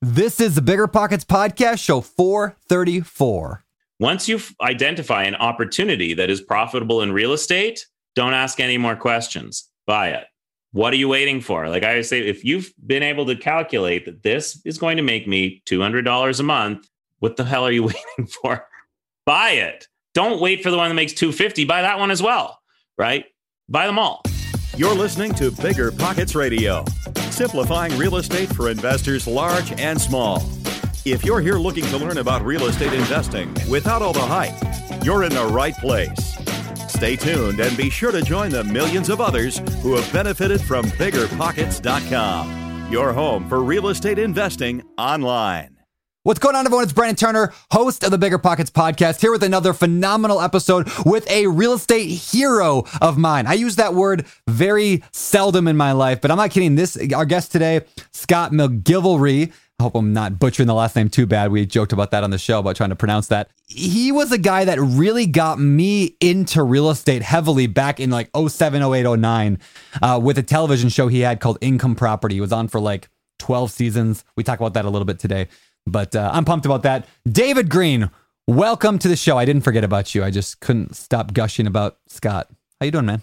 This is the Bigger Pockets Podcast, show 434. Once you identify an opportunity that is profitable in real estate, don't ask any more questions. Buy it. What are you waiting for? Like I say, if you've been able to calculate that this is going to make me $200 a month, what the hell are you waiting for? Buy it. Don't wait for the one that makes 250. Buy that one as well, right? Buy them all. You're listening to Bigger Pockets Radio, simplifying real estate for investors large and small. If you're here looking to learn about real estate investing without all the hype, you're in the right place. Stay tuned and be sure to join the millions of others who have benefited from biggerpockets.com, your home for real estate investing online. What's going on, everyone? It's Brandon Turner, host of the Bigger Pockets podcast, here with another phenomenal episode with a real estate hero of mine. I use that word very seldom in my life, but I'm not kidding. This our guest today, Scott McGillivray. I hope I'm not butchering the last name too bad. We joked about that on the show about trying to pronounce that. He was a guy that really got me into real estate heavily back in like 07, 08, 09 uh, with a television show he had called Income Property. He was on for like 12 seasons. We talk about that a little bit today. But uh, I'm pumped about that. David Greene, welcome to the show. I didn't forget about you. I just couldn't stop gushing about Scott. How you doing, man?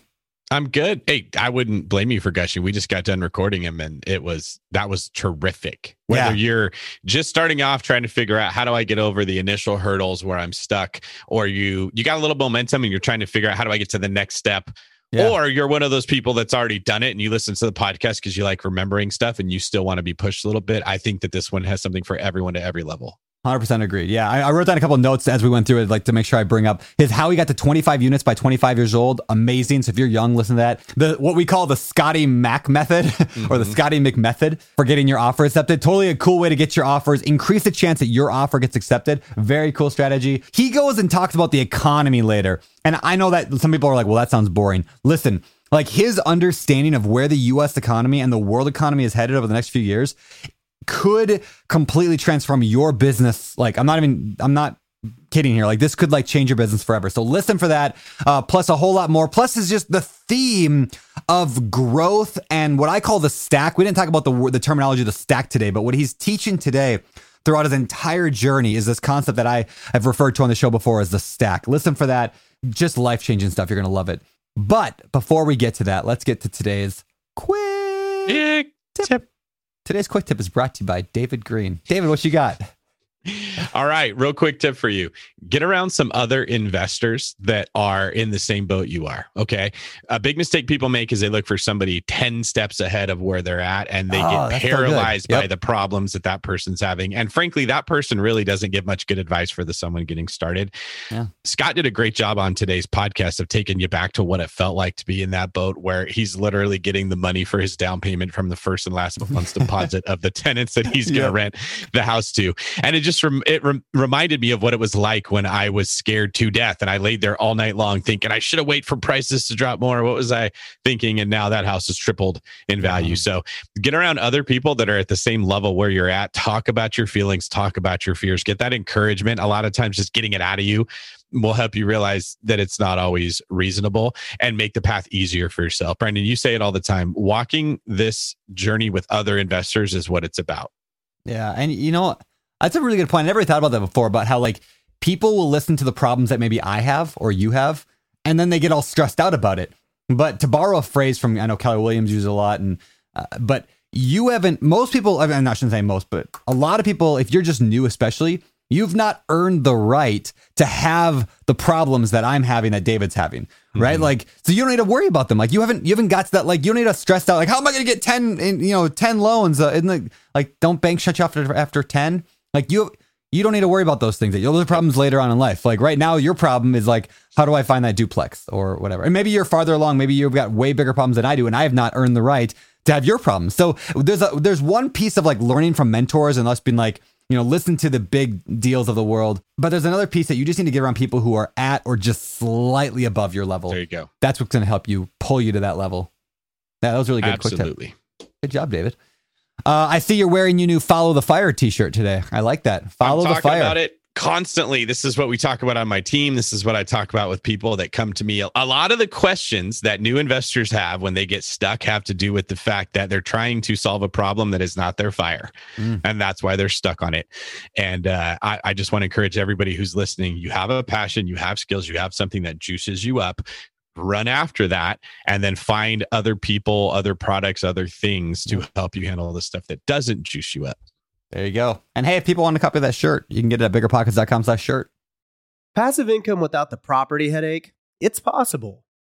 I'm good. Hey, I wouldn't blame you for gushing. We just got done recording him and it was that was terrific. Whether yeah. you're just starting off trying to figure out how do I get over the initial hurdles where I'm stuck or you you got a little momentum and you're trying to figure out how do I get to the next step yeah. Or you're one of those people that's already done it and you listen to the podcast because you like remembering stuff and you still want to be pushed a little bit. I think that this one has something for everyone at every level. 100% agreed. Yeah, I, I, wrote down a couple notes as we went through it, like to make sure I bring up his how he got to 25 units by 25 years old. Amazing. So if you're young, listen to that. The what we call the Scotty Mac method mm-hmm. or the mm-hmm. method for getting your offer accepted. Totally a cool way to get your offers, increase the chance that your offer gets accepted. Very cool strategy. He goes and talks about the economy later. And I know that some people are like, well, that sounds boring. Listen, like his understanding of where the US economy and the world economy is headed over the next few years could completely transform your business. Like, I'm not even, I'm not kidding here. Like, this could like change your business forever. So listen for that. Uh, plus a whole lot more. Plus is just the theme of growth and what I call the stack. We didn't talk about the the terminology of the stack today, but what he's teaching today throughout his entire journey is this concept that I have referred to on the show before as the stack. Listen for that. Just life changing stuff. You're gonna love it. But before we get to that, let's get to today's quick tip. Today's quick tip is brought to you by David Greene. David, what you got? All right, real quick tip for you. Get around some other investors that are in the same boat you are. Okay. A big mistake people make is they look for somebody 10 steps ahead of where they're at and they oh, get paralyzed so yep. by the problems that that person's having. And frankly, that person really doesn't give much good advice for the someone getting started. Yeah. Scott did a great job on today's podcast of taking you back to what it felt like to be in that boat where he's literally getting the money for his down payment from the first and last month's deposit of the tenants that he's going to yep. rent the house to. And it just, rem- it rem- reminded me of what it was like when I was scared to death and I laid there all night long thinking I should have waited for prices to drop more. What was I thinking? And now that house has tripled in value. Mm-hmm. So get around other people that are at the same level where you're at. Talk about your feelings, talk about your fears, get that encouragement. A lot of times just getting it out of you will help you realize that it's not always reasonable and make the path easier for yourself. Brandon, you say it all the time. Walking this journey with other investors is what it's about. Yeah. And you know, that's a really good point. I never thought about that before about how like people will listen to the problems that maybe I have or you have, and then they get all stressed out about it. But to borrow a phrase from I know Kelly Williams uses a lot, and uh, but you haven't. Most people, I, mean, I shouldn't say most, but a lot of people, if you're just new, especially, you've not earned the right to have the problems that I'm having that David's having, right? Mm-hmm. Like, so you don't need to worry about them. Like, you haven't you haven't got to that. Like, you don't need to stress out. Like, how am I going to get ten, in, you know, ten loans? Uh, in the, like, don't bank shut you off after, after ten? Like, you you don't need to worry about those things. You'll have problems later on in life. Like right now, your problem is like, how do I find that duplex or whatever? And maybe you're farther along. Maybe you've got way bigger problems than I do, and I have not earned the right to have your problems. So there's a there's one piece of like learning from mentors and us being like, you know, listen to the big deals of the world. But there's another piece that you just need to get around people who are at or just slightly above your level. There you go. That's what's going to help you pull you to that level. Yeah, that was really good. Absolutely. Good job, David. Uh, I see you're wearing your new "Follow the Fire" T-shirt today. I like that. Follow the fire. I'm the fire. About it constantly this is what we talk about on my team this is what i talk about with people that come to me a lot of the questions that new investors have when they get stuck have to do with the fact that they're trying to solve a problem that is not their fire mm. and that's why they're stuck on it and uh, I, I just want to encourage everybody who's listening you have a passion you have skills you have something that juices you up run after that and then find other people other products other things to mm. help you handle the stuff that doesn't juice you up there you go. And hey, if people want to copy that shirt, you can get it at biggerpockets.com slash shirt. Passive income without the property headache? It's possible.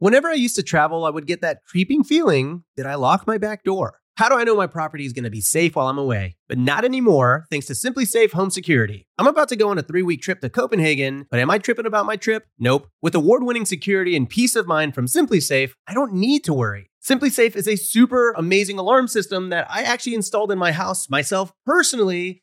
Whenever I used to travel, I would get that creeping feeling that I lock my back door. How do I know my property is going to be safe while I'm away? But not anymore, thanks to SimpliSafe Home Security. I'm about to go on a three week trip to Copenhagen, but am I tripping about my trip? Nope. With award winning security and peace of mind from SimpliSafe, I don't need to worry. SimpliSafe is a super amazing alarm system that I actually installed in my house myself personally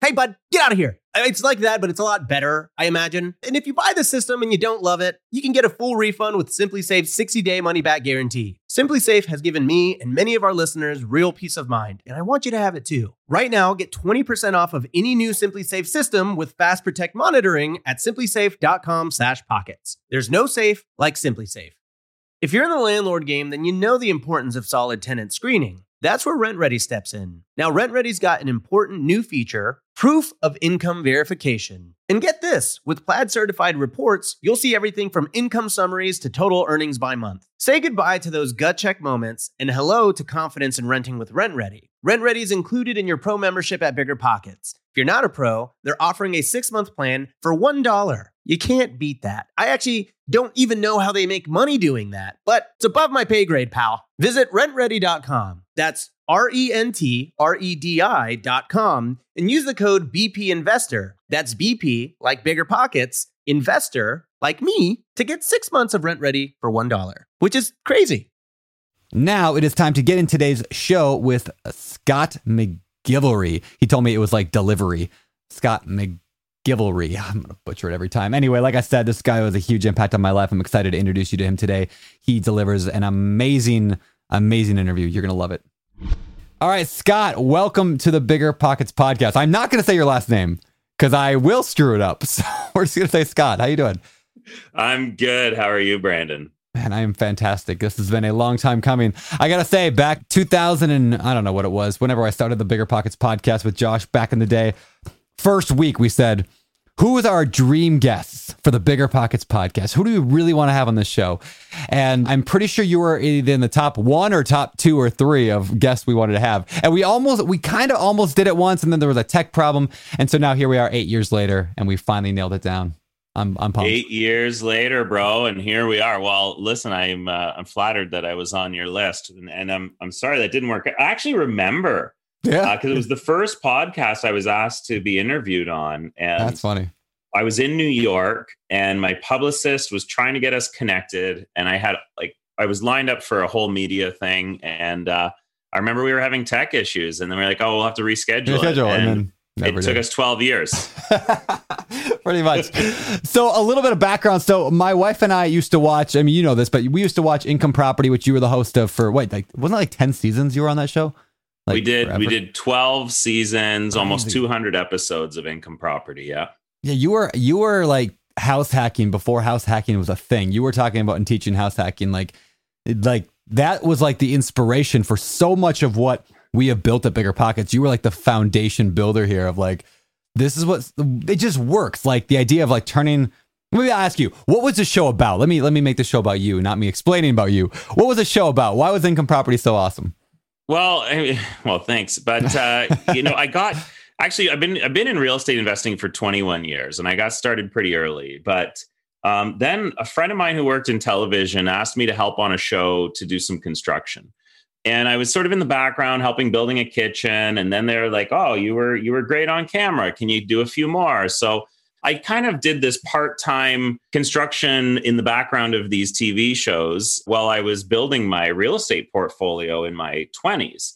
hey, bud, get out of here. It's like that, but it's a lot better, I imagine. And if you buy the system and you don't love it, you can get a full refund with SimpliSafe's 60-day money-back guarantee. SimpliSafe has given me and many of our listeners real peace of mind, and I want you to have it too. Right now, get 20% off of any new SimpliSafe system with Fast Protect monitoring at simplisafe.com/pockets. There's no safe like SimpliSafe. If you're in the landlord game, then you know the importance of solid tenant screening. That's where RentRedi steps in. Now, RentRedi's got an important new feature proof of income verification. And get this with Plaid certified reports, you'll see everything from income summaries to total earnings by month. Say goodbye to those gut check moments and hello to confidence in renting with RentRedi. Rent Ready is included in your pro membership at Bigger Pockets. If you're not a pro, they're offering a six month plan for $1. You can't beat that. I actually don't even know how they make money doing that, but it's above my pay grade, pal. Visit rentredi.com. That's R E N T R E D I.com and use the code BP Investor. That's BP, like bigger pockets, investor, like me, to get six months of RentRedi for $1, which is crazy. Now it is time to get in today's show with Scott McGillivray. He told me it was like delivery. Scott McGillivray. I'm going to butcher it every time. Anyway, like I said, this guy was a huge impact on my life. I'm excited to introduce you to him today. He delivers an amazing, amazing interview. You're going to love it. All right, Scott, welcome to the Bigger Pockets podcast. I'm not going to say your last name because I will screw it up. So we're just going to say Scott. How you doing? I'm good. How are you, Brandon? Man, I am fantastic. This has been a long time coming. I got to say, back 2000 and I don't know what it was, whenever I started the Bigger Pockets podcast with Josh back in the day, first week we said, who is our dream guests for the Bigger Pockets podcast? Who do we really want to have on this show? And I'm pretty sure you were either in the top one or top two or three of guests we wanted to have. And we almost, we kind of almost did it once, and then there was a tech problem. And so now here we are eight years later, and we finally nailed it down. I'm, I'm pumped. Eight years later, bro, and here we are. Well, listen, I'm uh, I'm flattered that I was on your list, and, and I'm I'm sorry that didn't work. I actually remember yeah. Because uh, it was the first podcast I was asked to be interviewed on. And that's funny. I was in New York and my publicist was trying to get us connected. And I had like, I was lined up for a whole media thing. And uh, I remember we were having tech issues. And then we are like, oh, we'll have to reschedule. Reschedule. It. And, and it took us 12 years. Pretty much. so, a little bit of background. So, my wife and I used to watch, I mean, you know this, but we used to watch Income Property, which you were the host of for, wait, like, wasn't it like 10 seasons you were on that show? Like, we did we did 12 seasons, almost 200 episodes of income property. Yeah. Yeah, you were you were like house hacking before house hacking was a thing. You were talking about and teaching house hacking like like that was like the inspiration for so much of what we have built at Bigger Pockets. You were like the foundation builder here of like this is what it just works. Like the idea of like turning Maybe I'll ask you, what was the show about? Let me let me make the show about you, not me explaining about you. What was the show about? Why was income property so awesome? Well, I mean, well, thanks, but uh, you know, I got actually I've been I've been in real estate investing for 21 years, and I got started pretty early. But um, then a friend of mine who worked in television asked me to help on a show to do some construction, and I was sort of in the background helping building a kitchen. And then they're like, "Oh, you were you were great on camera. Can you do a few more?" So I kind of did this part time construction in the background of these TV shows while I was building my real estate portfolio in my 20s.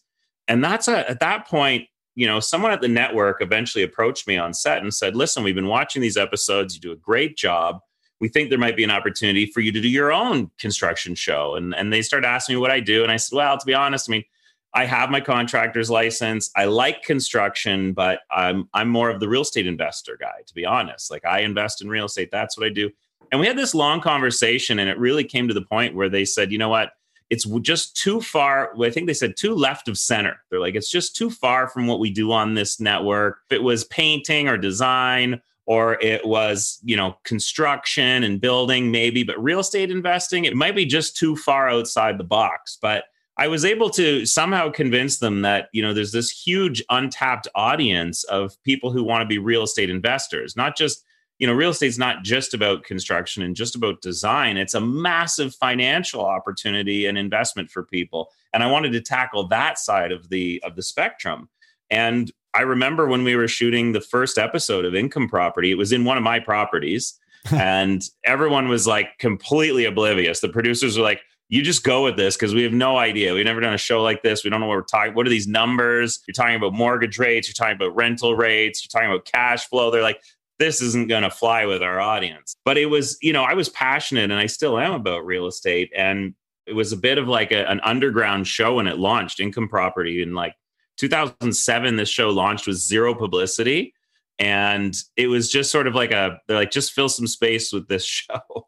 And that's a, at that point, you know, someone at the network eventually approached me on set and said, Listen, we've been watching these episodes. You do a great job. We think there might be an opportunity for you to do your own construction show. And, and they started asking me what I do. And I said, Well, to be honest, I mean, I have my contractor's license. I like construction, but I'm I'm more of the real estate investor guy, to be honest. Like I invest in real estate. That's what I do. And we had this long conversation, and it really came to the point where they said, you know what? It's just too far. I think they said too left of center. They're like, it's just too far from what we do on this network. If it was painting or design, or it was, you know, construction and building, maybe, but real estate investing, it might be just too far outside the box. But I was able to somehow convince them that, you know, there's this huge untapped audience of people who want to be real estate investors, not just, you know, real estate's not just about construction and just about design. It's a massive financial opportunity and investment for people. And I wanted to tackle that side of the of the spectrum. And I remember when we were shooting the first episode of Income Property, it was in one of my properties. and everyone was like completely oblivious. The producers were like, you just go with this because we have no idea. We've never done a show like this. We don't know what we're talking. What are these numbers? You're talking about mortgage rates. You're talking about rental rates. You're talking about cash flow. They're like, this isn't going to fly with our audience. But it was, you know, I was passionate and I still am about real estate. And it was a bit of like a, an underground show when it launched, Income Property. In like 2007, this show launched with zero publicity and it was just sort of like a they're like just fill some space with this show.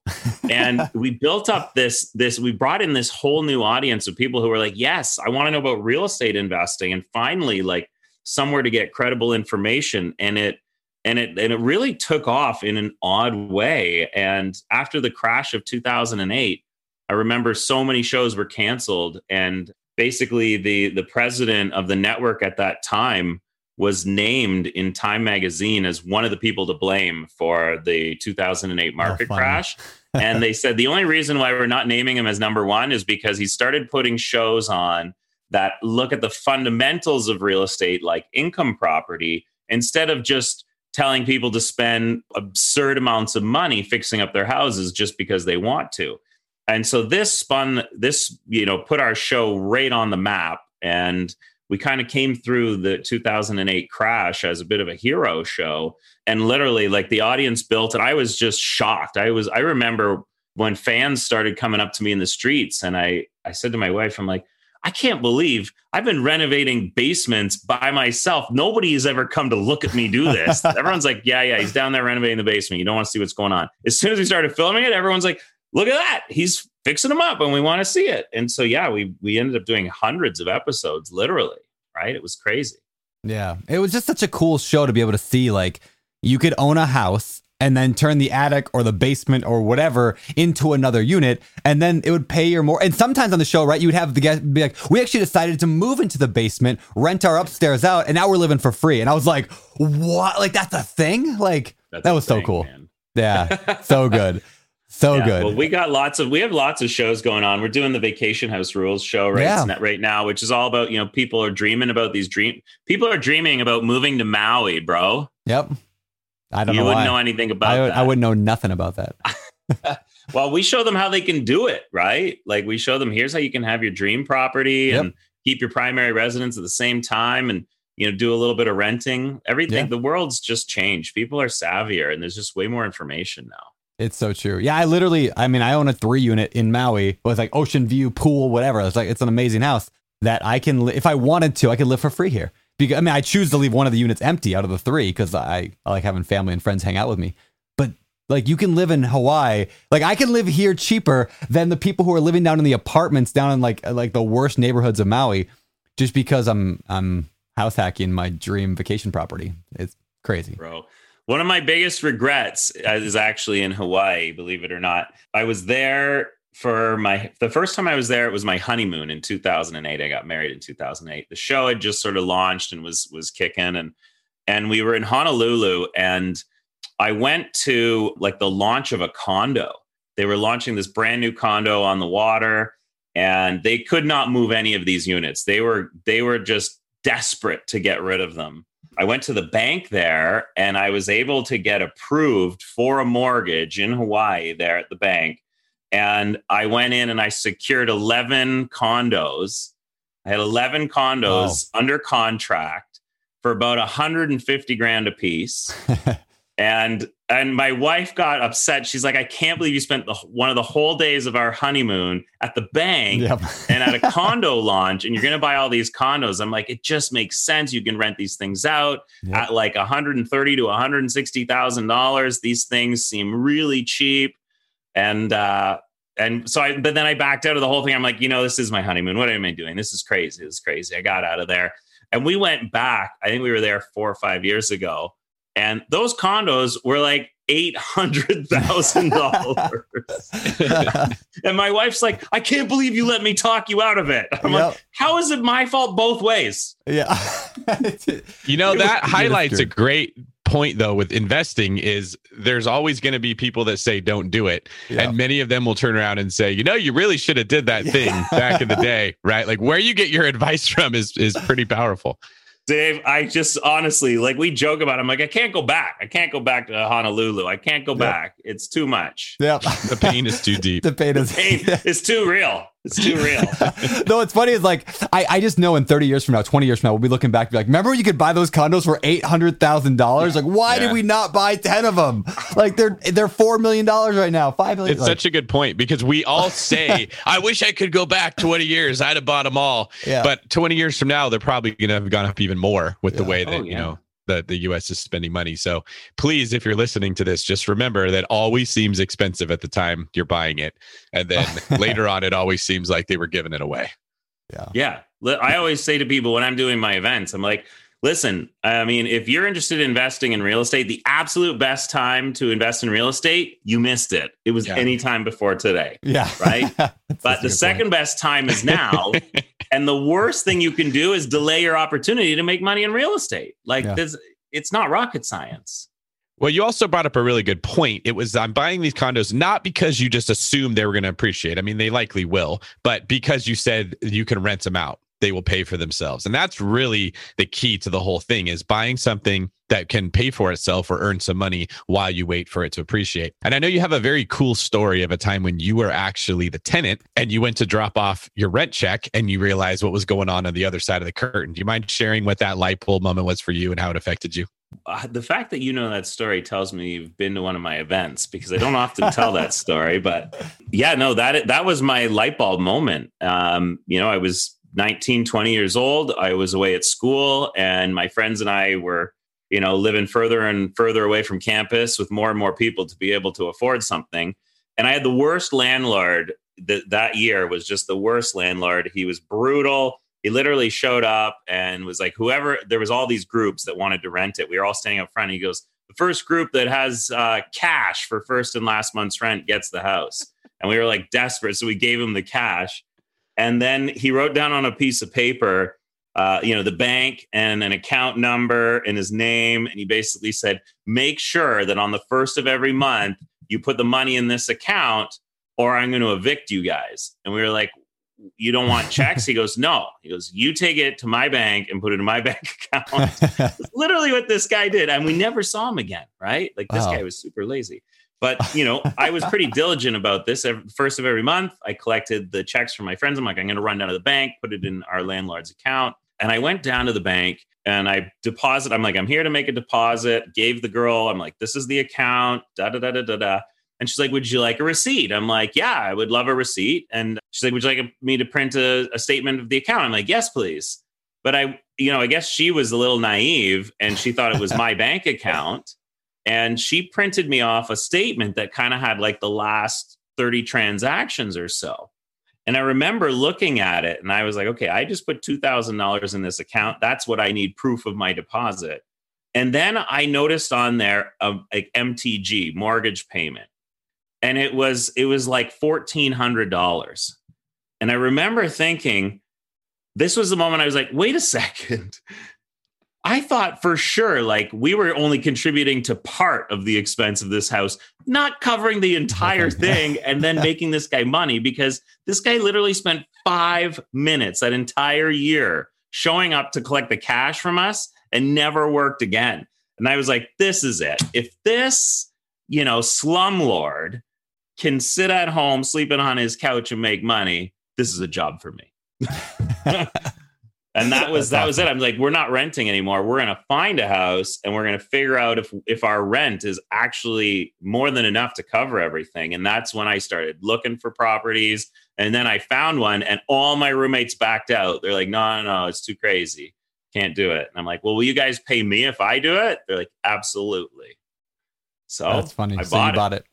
And we built up this this we brought in this whole new audience of people who were like yes i want to know about real estate investing. And finally like somewhere to get credible information. And it and it and it really took off in an odd way. And after the crash of 2008 i remember so many shows were canceled. And basically the the president of the network at that time was named in Time magazine as one of the people to blame for the 2008 market funny. crash. and they said the only reason why we're not naming him as number one is because he started putting shows on that look at the fundamentals of real estate, like income property, instead of just telling people to spend absurd amounts of money fixing up their houses just because they want to. And so this spun this, you know, put our show right on the map. And we kind of came through the 2008 crash as a bit of a hero show and literally like the audience built and i was just shocked. I was i remember when fans started coming up to me in the streets and i i said to my wife i'm like i can't believe i've been renovating basements by myself. Nobody has ever come to look at me do this. Everyone's like yeah yeah he's down there renovating the basement. You don't want to see what's going on. As soon as we started filming it everyone's like look at that. He's fixing them up and we want to see it. And so yeah we we ended up doing hundreds of episodes literally right? It was crazy. Yeah. It was just such a cool show to be able to see like you could own a house and then turn the attic or the basement or whatever into another unit and then it would pay your more and sometimes on the show right you would have the guest be like we actually decided to move into the basement rent our upstairs out and now we're living for free. And i was like what? Like that's a thing? Like That's that was so cool. man. yeah. So good so Yeah, good Well, we got lots of we have lots of shows going on. We're doing the Vacation House Rules show right Yeah. right now, which is all about you know people are dreaming about these dream. People are dreaming about moving to Maui, bro. yep i don't know. you know wouldn't why. know anything about I, that. I wouldn't know nothing about that Well, we show them how they can do it, right? Like we show them here's how you can have your dream property Yep. and keep your primary residence at the same time and you know do a little bit of renting. Everything Yeah. the world's just changed. People are savvier and there's just way more information now. It's so true. Yeah, I literally, I mean, I own a three unit in Maui with like ocean view, pool, whatever. It's like, it's an amazing house. that I can, li- if I wanted to, I could live for free here. Because I mean, I choose to leave one of the units empty out of the three because I, I like having family and friends hang out with me. But like, you can live in Hawaii. Like, I can live here cheaper than the people who are living down in the apartments down in like like the worst neighborhoods of Maui, just because I'm I'm house hacking my dream vacation property. It's crazy. bro. One of my biggest regrets uh, is actually in Hawaii, believe it or not. I was there for my the first time I was there, it was my honeymoon in 2008. I got married in 2008. The show had just sort of launched and was was kicking and and we were in Honolulu and I went to like the launch of a condo. They were launching this brand new condo on the water and they could not move any of these units. They were they were just desperate to get rid of them. I went to the bank there and I was able to get approved for a mortgage in Hawaii there at the bank. And I went in and I secured 11 condos. I had 11 condos under contract for about 150 grand a piece. and and my wife got upset. She's like, I can't believe you spent the, one of the whole days of our honeymoon at the bank Yep. and at a condo launch, and you're going to buy all these condos. I'm like, it just makes sense. You can rent these things out Yep. at like 130 to 160 thousand dollars. These things seem really cheap, and uh, and so I. But then I backed out of the whole thing. I'm like, you know, this is my honeymoon. What am I doing? This is crazy. This is crazy. I got out of there, and we went back. I think we were there four or five years ago, and those condos were like eight hundred thousand dollars. and my wife's like, I can't believe you let me talk you out of it. I'm Yep. like, how is it my fault both ways? yeah. You know, that highlights a great point though with investing is there's always going to be people that say don't do it Yeah. and many of them will turn around and say you know you really should have did that thing back in the day right like where you get your advice from is is pretty powerful Dave, I just honestly like we joke about. It. I'm like, I can't go back. I can't go back to Honolulu. I can't go Yep. back. It's too much. Yeah, the pain is too deep the pain is Pain is too real. It's too real. no, it's funny. Is like I, I just know in 30 years from now, 20 years from now, we'll be looking back, and be like, remember when you could buy those condos for eight hundred thousand dollars? Like, why Yeah. did we not buy 10 of them? Like they're they're four million dollars right now, five million. It's like, such a good point because we all say, I wish I could go back 20 years. I'd have bought them all. Yeah. But 20 years from now, they're probably going to have gone up even more with the way oh, that, Oh, you know, the, the US is spending money. So please, if you're listening to this, just remember that always seems expensive at the time you're buying it. And then later on, it always seems like they were giving it away. yeah. Yeah. I always say to people when I'm doing my events, I'm like, listen, I mean, if you're interested in investing in real estate, the absolute best time to invest in real estate, you missed it. It was Yeah. any time before today. Yeah. Right? But the second point. best time is now. and the worst thing you can do is delay your opportunity to make money in real estate. Like Yeah. this, it's not rocket science. Well, you also brought up a really good point. It was I'm buying these condos not because you just assumed they were going to appreciate. I mean, they likely will, but because you said you can rent them out, they will pay for themselves. And that's really the key to the whole thing is buying something that can pay for itself or earn some money while you wait for it to appreciate. And I know you have a very cool story of a time when you were actually the tenant and you went to drop off your rent check and you realized what was going on on the other side of the curtain. Do you mind sharing what that light bulb moment was for you and how it affected you? Uh, the fact that you know that story tells me you've been to one of my events because I don't often tell that story. But yeah, no, that that was my light bulb moment. Um, you know, I was 19, 20 years old. I was away at school, and my friends and I were, you know, living further and further away from campus with more and more people to be able to afford something. And I had the worst landlord that that year was just the worst landlord. He was brutal he literally showed up and was like whoever there was all these groups that wanted to rent it we were all standing up front he goes the first group that has uh, cash for first and last month's rent gets the house and we were like desperate so we gave him the cash and then he wrote down on a piece of paper uh, you know the bank and an account number and his name and he basically said make sure that on the first of every month you put the money in this account or i'm going to evict you guys and we were like you don't want checks? He goes, no. He goes, you take it to my bank and put it in my bank account. Literally what this guy did. And we never saw him again, right? Like this Wow. guy was super lazy. But, you know, I was pretty diligent about this. Every, first of every month, I collected the checks from my friends. I'm like, I'm going to run down to the bank, put it in our landlord's account. And I went down to the bank and I deposit. I'm like, I'm here to make a deposit. Gave the girl, I'm like, this is the account, da da da da da da. And she's like, Would you like a receipt? I'm like, Yeah, I would love a receipt. And she's like, Would you like me to print a, a statement of the account? I'm like, Yes, please. But I, you know, I guess she was a little naive and she thought it was my bank account. And she printed me off a statement that kind of had like the last 30 transactions or so. And I remember looking at it and I was like, okay, I just put $2,000 in this account. That's what I need proof of my deposit. And then I noticed on there a, a MTG mortgage payment. And it was it was like $1400. And I remember thinking this was the moment I was like, wait a second. I thought for sure, like we were only contributing to part of the expense of this house, not covering the entire thing and then making this guy money because this guy literally spent five minutes that entire year showing up to collect the cash from us and never worked again. And I was like, this is it. If this, you know, slumlord can sit at home sleeping on his couch and make money, this is a job for me. and that was that was it. I'm like we're not renting anymore. We're going to find a house and we're going to figure out if if our rent is actually more than enough to cover everything. And that's when i started looking for properties. And then i found one and all my roommates backed out. They're like no no no it's too crazy. Can't do it. And i'm like well will you guys pay me if i do it? They're like absolutely. So that's funny. I so bought, it. bought it.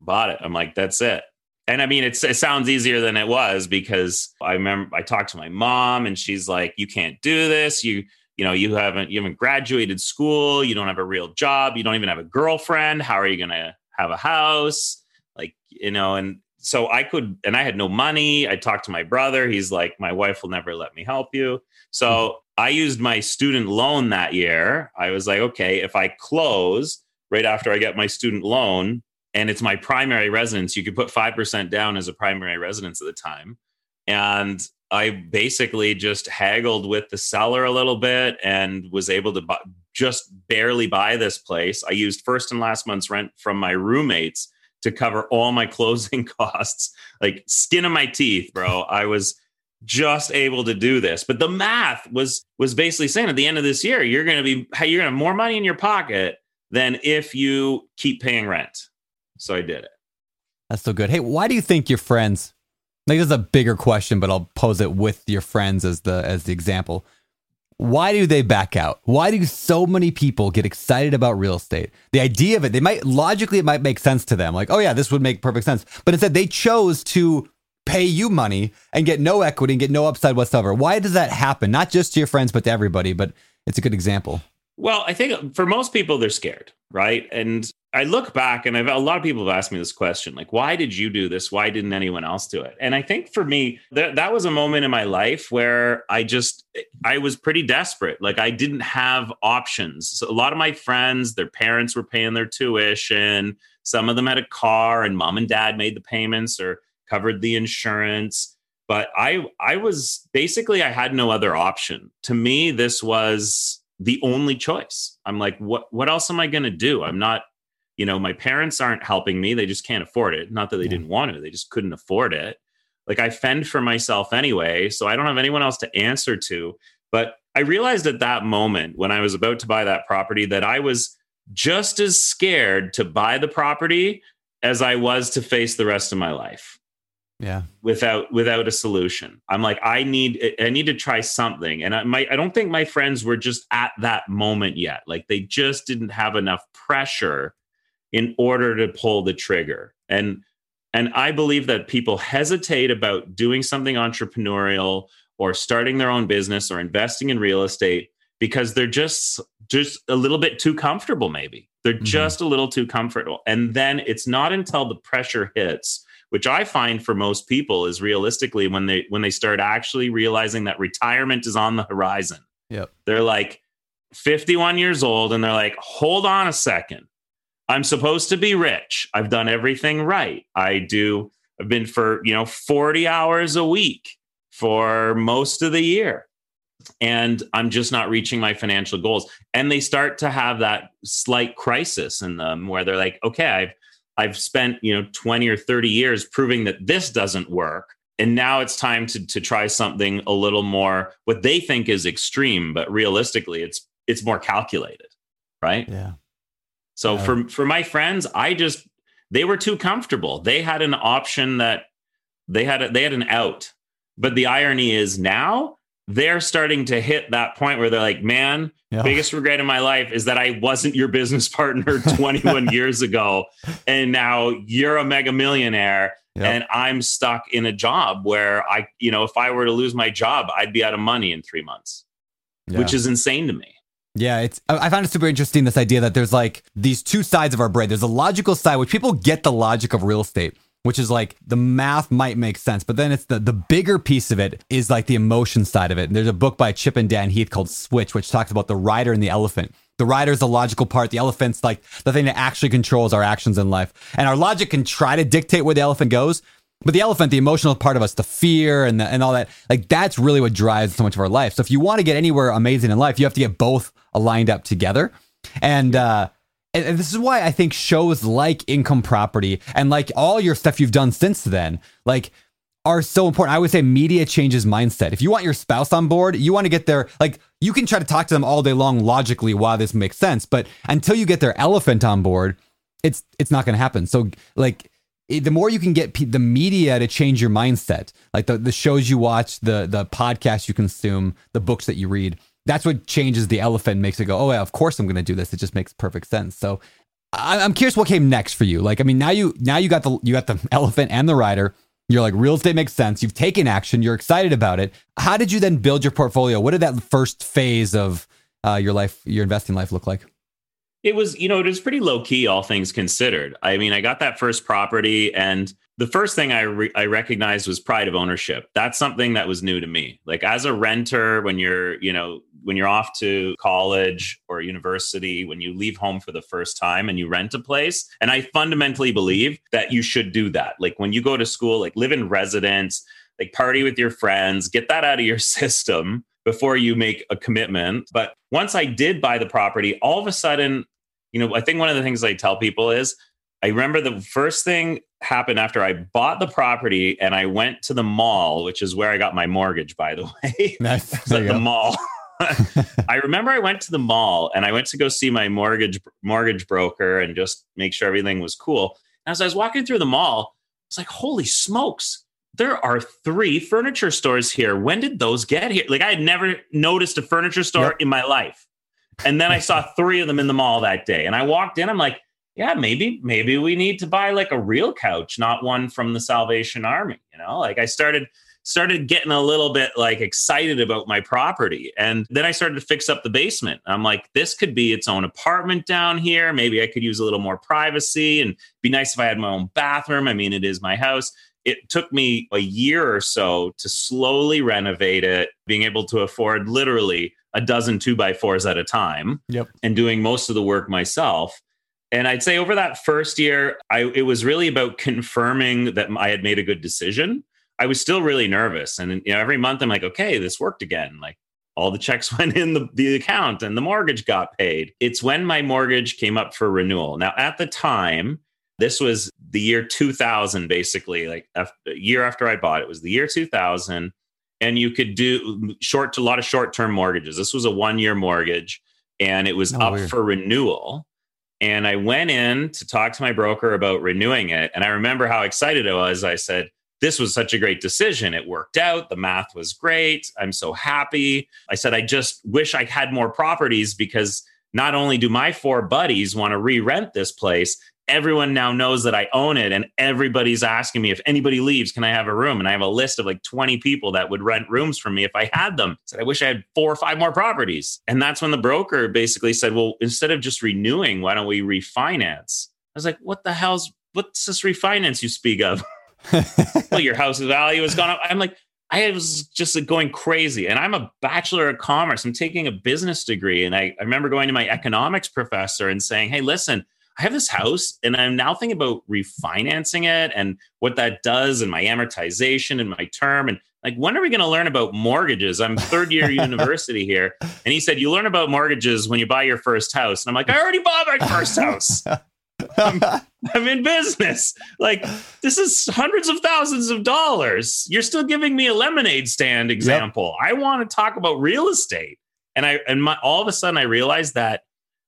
Bought it. I'm like that's it and I mean, it sounds easier than it was because I remember I talked to my mom and she's like, you can't do this. You, you know, you haven't, you haven't graduated school. You don't have a real job. You don't even have a girlfriend. How are you going to have a house? Like, you know, and so I could, and I had no money. I talked to my brother. He's like, my wife will never let me help you. So mm-hmm. I used my student loan that year. I was like, okay, if I close right after I get my student loan, and it's my primary residence. You could put 5% down as a primary residence at the time. And I basically just haggled with the seller a little bit and was able to buy, just barely buy this place. I used first and last month's rent from my roommates to cover all my closing costs, like skin of my teeth, bro. I was just able to do this. But the math was was basically saying at the end of this year, you're going to be you're going to have more money in your pocket than if you keep paying rent. So I did it. That's so good. Hey, why do you think your friends? Like this is a bigger question, but I'll pose it with your friends as the as the example. Why do they back out? Why do so many people get excited about real estate? The idea of it, they might logically it might make sense to them. Like, oh yeah, this would make perfect sense. But instead they chose to pay you money and get no equity and get no upside whatsoever. Why does that happen? Not just to your friends, but to everybody. But it's a good example. Well, I think for most people, they're scared, right? And I look back and I've a lot of people have asked me this question like why did you do this? Why didn't anyone else do it? And I think for me that that was a moment in my life where I just I was pretty desperate. Like I didn't have options. So a lot of my friends their parents were paying their tuition. Some of them had a car and mom and dad made the payments or covered the insurance. But I I was basically I had no other option. To me this was the only choice. I'm like what what else am I going to do? I'm not you know my parents aren't helping me. They just can't afford it. Not that they yeah. didn't want to they just couldn't afford it. Like i fend for myself anyway so i don't have anyone else to answer to. But i realized at that moment when i was about to buy that property that i was just as scared to buy the property as i was to face the rest of my life yeah without without a solution i'm like i need i need to try something and i might i don't think my friends were just at that moment yet like they just didn't have enough pressure in order to pull the trigger. And and I believe that people hesitate about doing something entrepreneurial or starting their own business or investing in real estate because they're just just a little bit too comfortable maybe. They're mm-hmm. just a little too comfortable. And then it's not until the pressure hits which I find for most people is realistically when they when they start actually realizing that retirement is on the horizon. Yep. They're like 51 years old and they're like, "Hold on a second. I'm supposed to be rich. I've done everything right. I do, I've been for, you know, 40 hours a week for most of the year. And I'm just not reaching my financial goals. And they start to have that slight crisis in them where they're like, okay, I've I've spent, you know, 20 or 30 years proving that this doesn't work. And now it's time to to try something a little more what they think is extreme, but realistically it's it's more calculated. Right. Yeah. So for for my friends, I just they were too comfortable. They had an option that they had a, they had an out. But the irony is now they're starting to hit that point where they're like, man, yeah. biggest regret in my life is that I wasn't your business partner 21 years ago. And now you're a mega millionaire. Yep. And I'm stuck in a job where I, you know, if I were to lose my job, I'd be out of money in three months, yeah. which is insane to me. Yeah, it's I find it super interesting this idea that there's like these two sides of our brain. There's a logical side, which people get the logic of real estate, which is like the math might make sense, but then it's the the bigger piece of it is like the emotion side of it. And there's a book by Chip and Dan Heath called Switch, which talks about the rider and the elephant. The rider is the logical part. The elephant's like the thing that actually controls our actions in life. And our logic can try to dictate where the elephant goes, but the elephant, the emotional part of us, the fear and the, and all that, like that's really what drives so much of our life. So if you want to get anywhere amazing in life, you have to get both aligned up together. And uh, and this is why I think shows like income property and like all your stuff you've done since then, like are so important. I would say media changes mindset. If you want your spouse on board, you want to get there. Like you can try to talk to them all day long logically why this makes sense, but until you get their elephant on board, it's it's not going to happen. So like the more you can get the media to change your mindset, like the, the shows you watch, the the podcasts you consume, the books that you read, that's what changes the elephant makes it go, oh yeah, of course I'm going to do this. It just makes perfect sense. So I, I'm curious what came next for you. Like, I mean, now you now you got the you got the elephant and the rider. You're like real estate makes sense. You've taken action. You're excited about it. How did you then build your portfolio? What did that first phase of uh, your life, your investing life, look like? It was, you know, it was pretty low key, all things considered. I mean, I got that first property, and the first thing I re- I recognized was pride of ownership. That's something that was new to me. Like as a renter, when you're, you know, when you're off to college or university, when you leave home for the first time and you rent a place, and I fundamentally believe that you should do that. Like when you go to school, like live in residence, like party with your friends, get that out of your system before you make a commitment. But once I did buy the property, all of a sudden, you know, I think one of the things I tell people is I remember the first thing happened after I bought the property and I went to the mall, which is where I got my mortgage, by the way. Nice. at the mall. I remember I went to the mall and I went to go see my mortgage mortgage broker and just make sure everything was cool. And as I was walking through the mall, I was like, holy smokes, there are three furniture stores here. When did those get here? Like I had never noticed a furniture store yep. in my life. And then I saw three of them in the mall that day. And I walked in, I'm like, yeah, maybe, maybe we need to buy like a real couch, not one from the Salvation Army. You know, like I started started getting a little bit like excited about my property. And then I started to fix up the basement. I'm like, this could be its own apartment down here. Maybe I could use a little more privacy and be nice if I had my own bathroom. I mean, it is my house it took me a year or so to slowly renovate it, being able to afford literally a dozen two by fours at a time yep. and doing most of the work myself. And I'd say over that first year, I, it was really about confirming that I had made a good decision. I was still really nervous. And you know, every month I'm like, okay, this worked again. Like all the checks went in the, the account and the mortgage got paid. It's when my mortgage came up for renewal. Now, at the time, this was the year 2000, basically, like a year after I bought it, was the year 2000. And you could do short a lot of short term mortgages. This was a one year mortgage and it was up weird. for renewal. And I went in to talk to my broker about renewing it. And I remember how excited I was. I said, this was such a great decision. It worked out. The math was great. I'm so happy. I said, I just wish I had more properties because not only do my four buddies want to re rent this place, everyone now knows that I own it and everybody's asking me if anybody leaves, can I have a room? And I have a list of like 20 people that would rent rooms from me if I had them. So I wish I had four or five more properties. And that's when the broker basically said, well, instead of just renewing, why don't we refinance? I was like, what the hell's what's this refinance you speak of? well, your house's value has gone up. I'm like, I was just going crazy. And I'm a bachelor of commerce. I'm taking a business degree. And I, I remember going to my economics professor and saying, hey, listen, I have this house and I'm now thinking about refinancing it and what that does and my amortization and my term. And like, when are we going to learn about mortgages? I'm third year university here. And he said, You learn about mortgages when you buy your first house. And I'm like, I already bought my first house. I'm, I'm, in business. Like, this is hundreds of thousands of dollars. You're still giving me a lemonade stand example. Yep. I want to talk about real estate. And I, and my, all of a sudden I realized that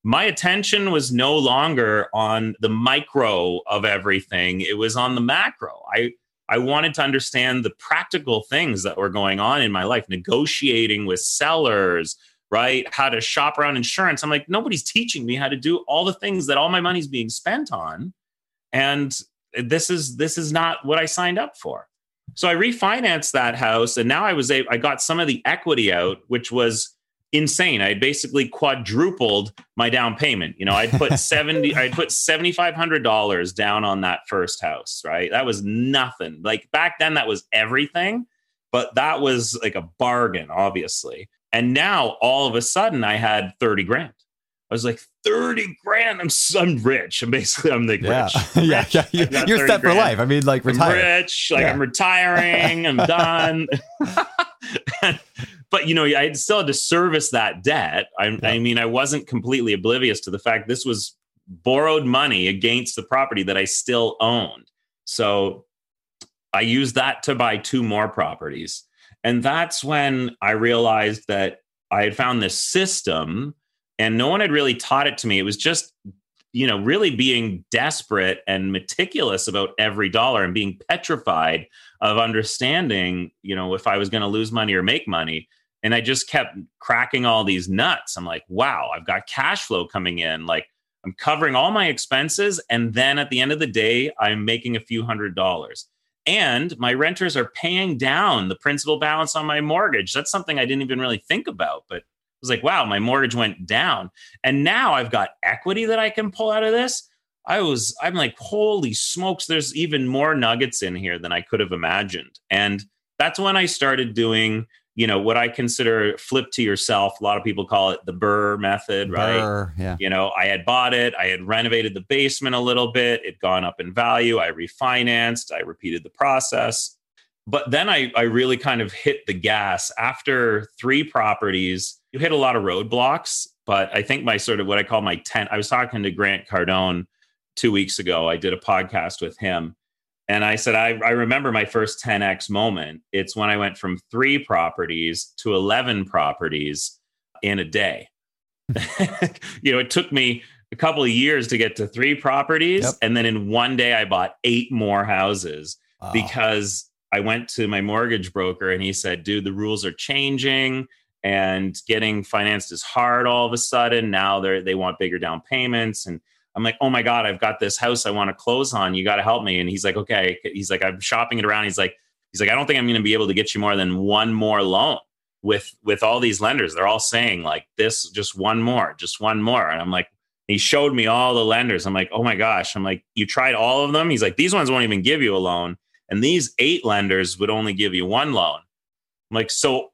my attention was no longer on the micro of everything. It was on the macro. I I wanted to understand the practical things that were going on in my life, negotiating with sellers, right? How to shop around insurance. I'm like, nobody's teaching me how to do all the things that all my money's being spent on. And this is this is not what I signed up for. So I refinanced that house and now I was able, I got some of the equity out, which was insane. I basically quadrupled my down payment. You know, I'd put 70, I'd put $7,500 down on that first house, right? That was nothing. Like back then, that was everything, but that was like a bargain, obviously. And now all of a sudden I had 30 grand. I was like, 30 grand. I'm, I'm rich. I'm basically, I'm like Yeah. rich. yeah. Yeah. You, you're 30 set for life. I mean, like I'm retire. rich, like Yeah. I'm retiring, I'm done. But you know, I still had to service that debt. I, I mean, I wasn't completely oblivious to the fact this was borrowed money against the property that I still owned. So I used that to buy two more properties. And that's when I realized that I had found this system and no one had really taught it to me. It was just, you know, really being desperate and meticulous about every dollar and being petrified of understanding, you know, if I was going to lose money or make money. And I just kept cracking all these nuts. I'm like, wow, I've got cash flow coming in. Like, I'm covering all my expenses. And then at the end of the day, I'm making a few hundred dollars. And my renters are paying down the principal balance on my mortgage. That's something I didn't even really think about. But I was like, wow, my mortgage went down. And now I've got equity that I can pull out of this. I was, I'm like, holy smokes, there's even more nuggets in here than I could have imagined. And that's when I started doing, you know, what I consider flip to yourself. A lot of people call it the BRRRR method, right? BRRRR, yeah. You know, I had bought it, I had renovated the basement a little bit, it gone up in value, I refinanced, I repeated the process. But then I, I really kind of hit the gas after three properties. You hit a lot of roadblocks, but I think my sort of what I call my 10, I was talking to Grant Cardone two weeks ago. I did a podcast with him. And I said, I, I remember my first 10x moment. It's when I went from three properties to 11 properties in a day. you know, it took me a couple of years to get to three properties. Yep. And then in one day, I bought eight more houses Wow. because I went to my mortgage broker and he said, dude, the rules are changing and getting financed is hard all of a sudden. Now they they want bigger down payments. And I'm like, oh my God, I've got this house I want to close on. You got to help me. And he's like, okay. He's like, I'm shopping it around. He's like, he's like, I don't think I'm going to be able to get you more than one more loan with with all these lenders. They're all saying like this, just one more, just one more. And I'm like, he showed me all the lenders. I'm like, oh my gosh. I'm like, you tried all of them? He's like, these ones won't even give you a loan. And these eight lenders would only give you one loan. I'm like, so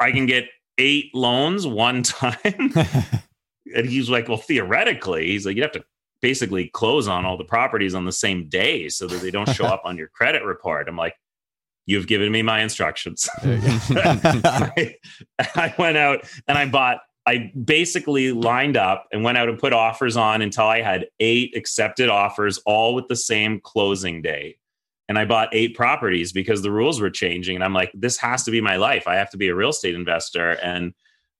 I can get eight loans one time? and he's like, well, theoretically, he's like, you'd have to basically close on all the properties on the same day so that they don't show up on your credit report. I'm like, you've given me my instructions. I, I went out and I bought, I basically lined up and went out and put offers on until I had eight accepted offers, all with the same closing date. And I bought eight properties because the rules were changing. And I'm like, this has to be my life. I have to be a real estate investor and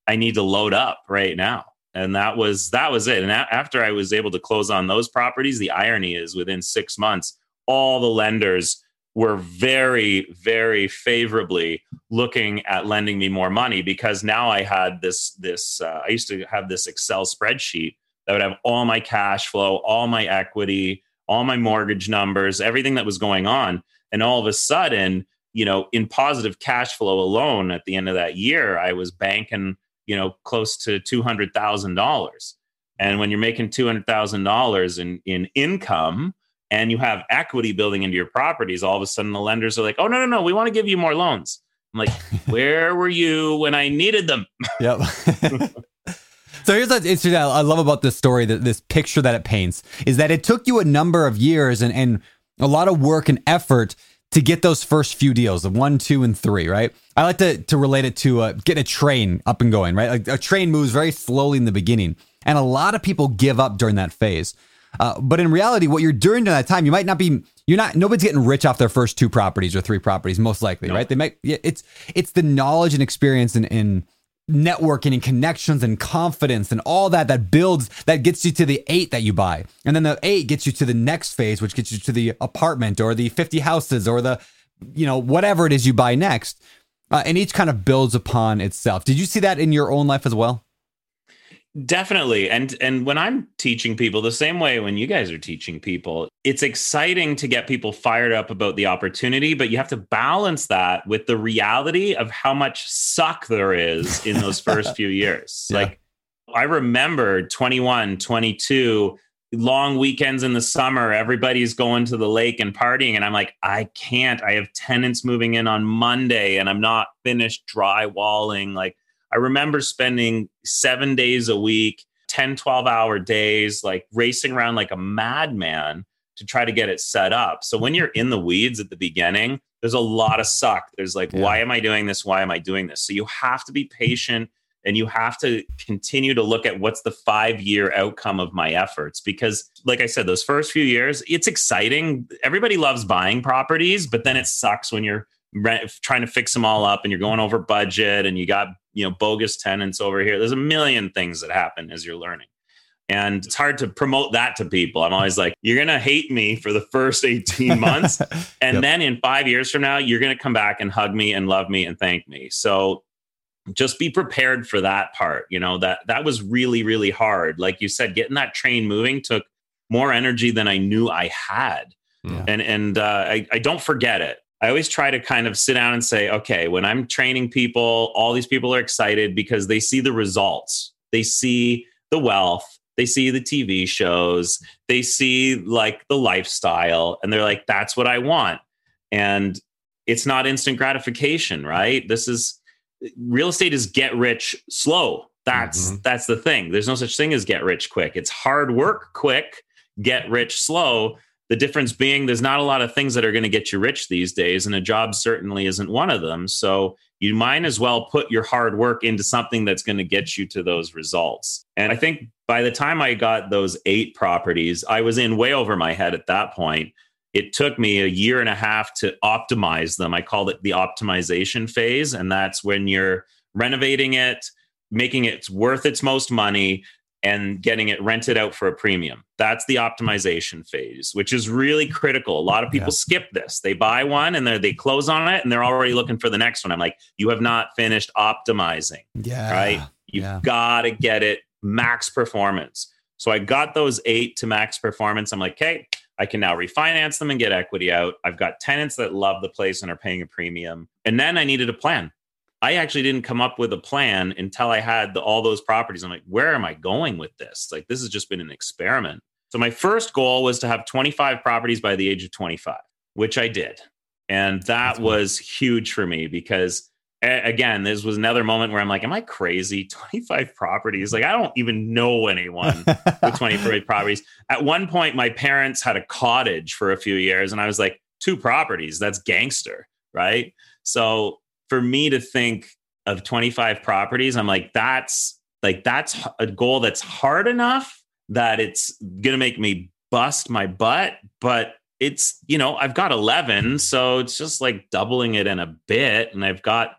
I need to load up right now. And that was that was it. And a- after I was able to close on those properties, the irony is within six months, all the lenders were very, very favorably looking at lending me more money because now I had this this uh, I used to have this Excel spreadsheet that would have all my cash flow, all my equity, all my mortgage numbers, everything that was going on, and all of a sudden, you know, in positive cash flow alone at the end of that year, I was banking, you know, close to two hundred thousand dollars. And when you're making two hundred thousand dollars in in income, and you have equity building into your properties, all of a sudden the lenders are like, "Oh no, no, no, we want to give you more loans." I'm like, "Where were you when I needed them?" Yep. so here's what's interesting. I I love about this story, that this picture that it paints, is that it took you a number of years and, and a lot of work and effort to get those first few deals, the one, two, and three, right? I like to to relate it to uh, getting a train up and going, right? Like a train moves very slowly in the beginning, and a lot of people give up during that phase. Uh, but in reality, what you're doing during that time, you might not be. You're not. Nobody's getting rich off their first two properties or three properties, most likely, No. right? They might. Yeah, it's it's the knowledge and experience and, and networking and connections and confidence and all that that builds that gets you to the eight that you buy. And then the eight gets you to the next phase which gets you to the apartment or the 50 houses or the you know whatever it is you buy next. Uh, and each kind of builds upon itself. Did you see that in your own life as well Definitely. And and when I'm teaching people the same way when you guys are teaching people, it's exciting to get people fired up about the opportunity, but you have to balance that with the reality of how much suck there is in those first few years. Yeah. Like I remember 21, 22 long weekends in the summer everybody's going to the lake and partying and i'm like i can't i have tenants moving in on monday and i'm not finished drywalling like I remember spending seven days a week, 10, 12 hour days, like racing around like a madman to try to get it set up. So when you're in the weeds at the beginning, there's a lot of suck. There's like, yeah. why am I doing this? Why am I doing this? So you have to be patient and you have to continue to look at what's the five year outcome of my efforts because like i said those first few years it's exciting everybody loves buying properties but then it sucks when you're trying to fix them all up and you're going over budget and you got you know bogus tenants over here. There's a million things that happen as you're learning. And it's hard to promote that to people. I'm always like you're going to hate me for the first 18 months and yep. then in 5 years from now you're going to come back and hug me and love me and thank me. So just be prepared for that part you know that that was really really hard. Like you said getting that train moving took more energy than i knew i had. Yeah. and and uh, I, I don't forget it I always try to kind of sit down and say, okay, when I'm training people, all these people are excited because they see the results. They see the wealth, they see the TV shows, they see like the lifestyle, and they're like, that's what I want. And it's not instant gratification, right? This is real estate is get rich slow. That's mm-hmm. that's the thing. There's no such thing as get rich quick. It's hard work quick, get rich slow the difference being there's not a lot of things that are going to get you rich these days, and a job certainly isn't one of them. So you might as well put your hard work into something that's going to get you to those results. And I think by the time I got those eight properties, I was in way over my head at that point. It took me a year and a half to optimize them. I called it the optimization phase. And that's when you're renovating it, making it worth its most money, and getting it rented out for a premium. That's the optimization phase, which is really critical. A lot of people yeah. skip this. They buy one and they close on it and they're already looking for the next one. I'm like, you have not finished optimizing. Yeah. Right. You've yeah. got to get it max performance. So I got those eight to max performance. I'm like, okay, I can now refinance them and get equity out. I've got tenants that love the place and are paying a premium. And then I needed a plan. I actually didn't come up with a plan until I had the, all those properties. I'm like, where am I going with this? Like, this has just been an experiment. So, my first goal was to have 25 properties by the age of 25, which I did. And that That's was cool. huge for me because, again, this was another moment where I'm like, am I crazy? 25 properties? Like, I don't even know anyone with 25 properties. At one point, my parents had a cottage for a few years, and I was like, two properties, that's gangster, right? So, for me to think of 25 properties, I'm like, that's like that's a goal that's hard enough that it's gonna make me bust my butt, but it's you know I've got 11, so it's just like doubling it in a bit, and I've got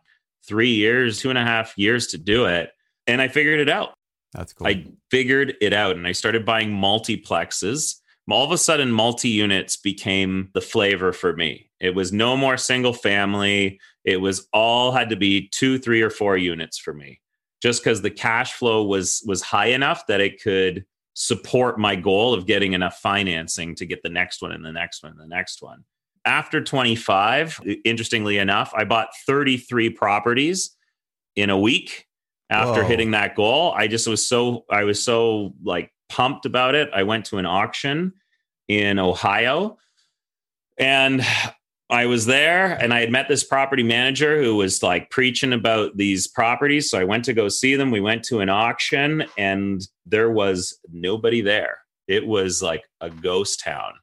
three years, two and a half years to do it, and I figured it out. That's cool. I figured it out, and I started buying multiplexes. All of a sudden, multi units became the flavor for me. It was no more single family. It was all had to be two, three, or four units for me, just because the cash flow was was high enough that it could support my goal of getting enough financing to get the next one and the next one and the next one. After 25, interestingly enough, I bought 33 properties in a week after Whoa. hitting that goal. I just was so I was so like pumped about it. I went to an auction in Ohio and I was there and I had met this property manager who was like preaching about these properties. So I went to go see them. We went to an auction and there was nobody there. It was like a ghost town.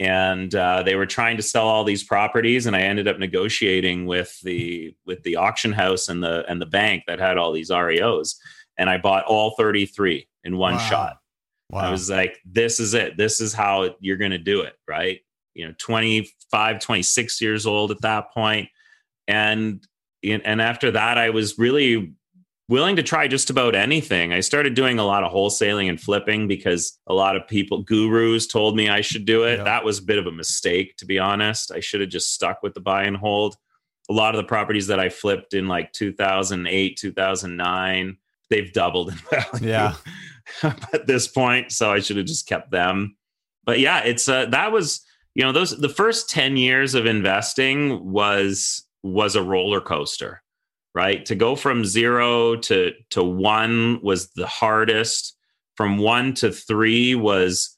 And uh, they were trying to sell all these properties, and I ended up negotiating with the with the auction house and the and the bank that had all these REOs, and I bought all thirty three in one wow. shot. Wow. I was like, "This is it. This is how you're going to do it, right?" You know 25 26 years old at that point and and after that i was really willing to try just about anything. I started doing a lot of wholesaling and flipping because a lot of people, gurus, told me I should do it. Yeah. That was a bit of a mistake, to be honest. I should have just stuck with the buy and hold. A lot of the properties that I flipped in like 2008, 2009, they've doubled in value Yeah. at this point. So I should have just kept them. But yeah, it's uh, that was you know those the first 10 years of investing was was a roller coaster right? To go from zero to to one was the hardest. From one to three was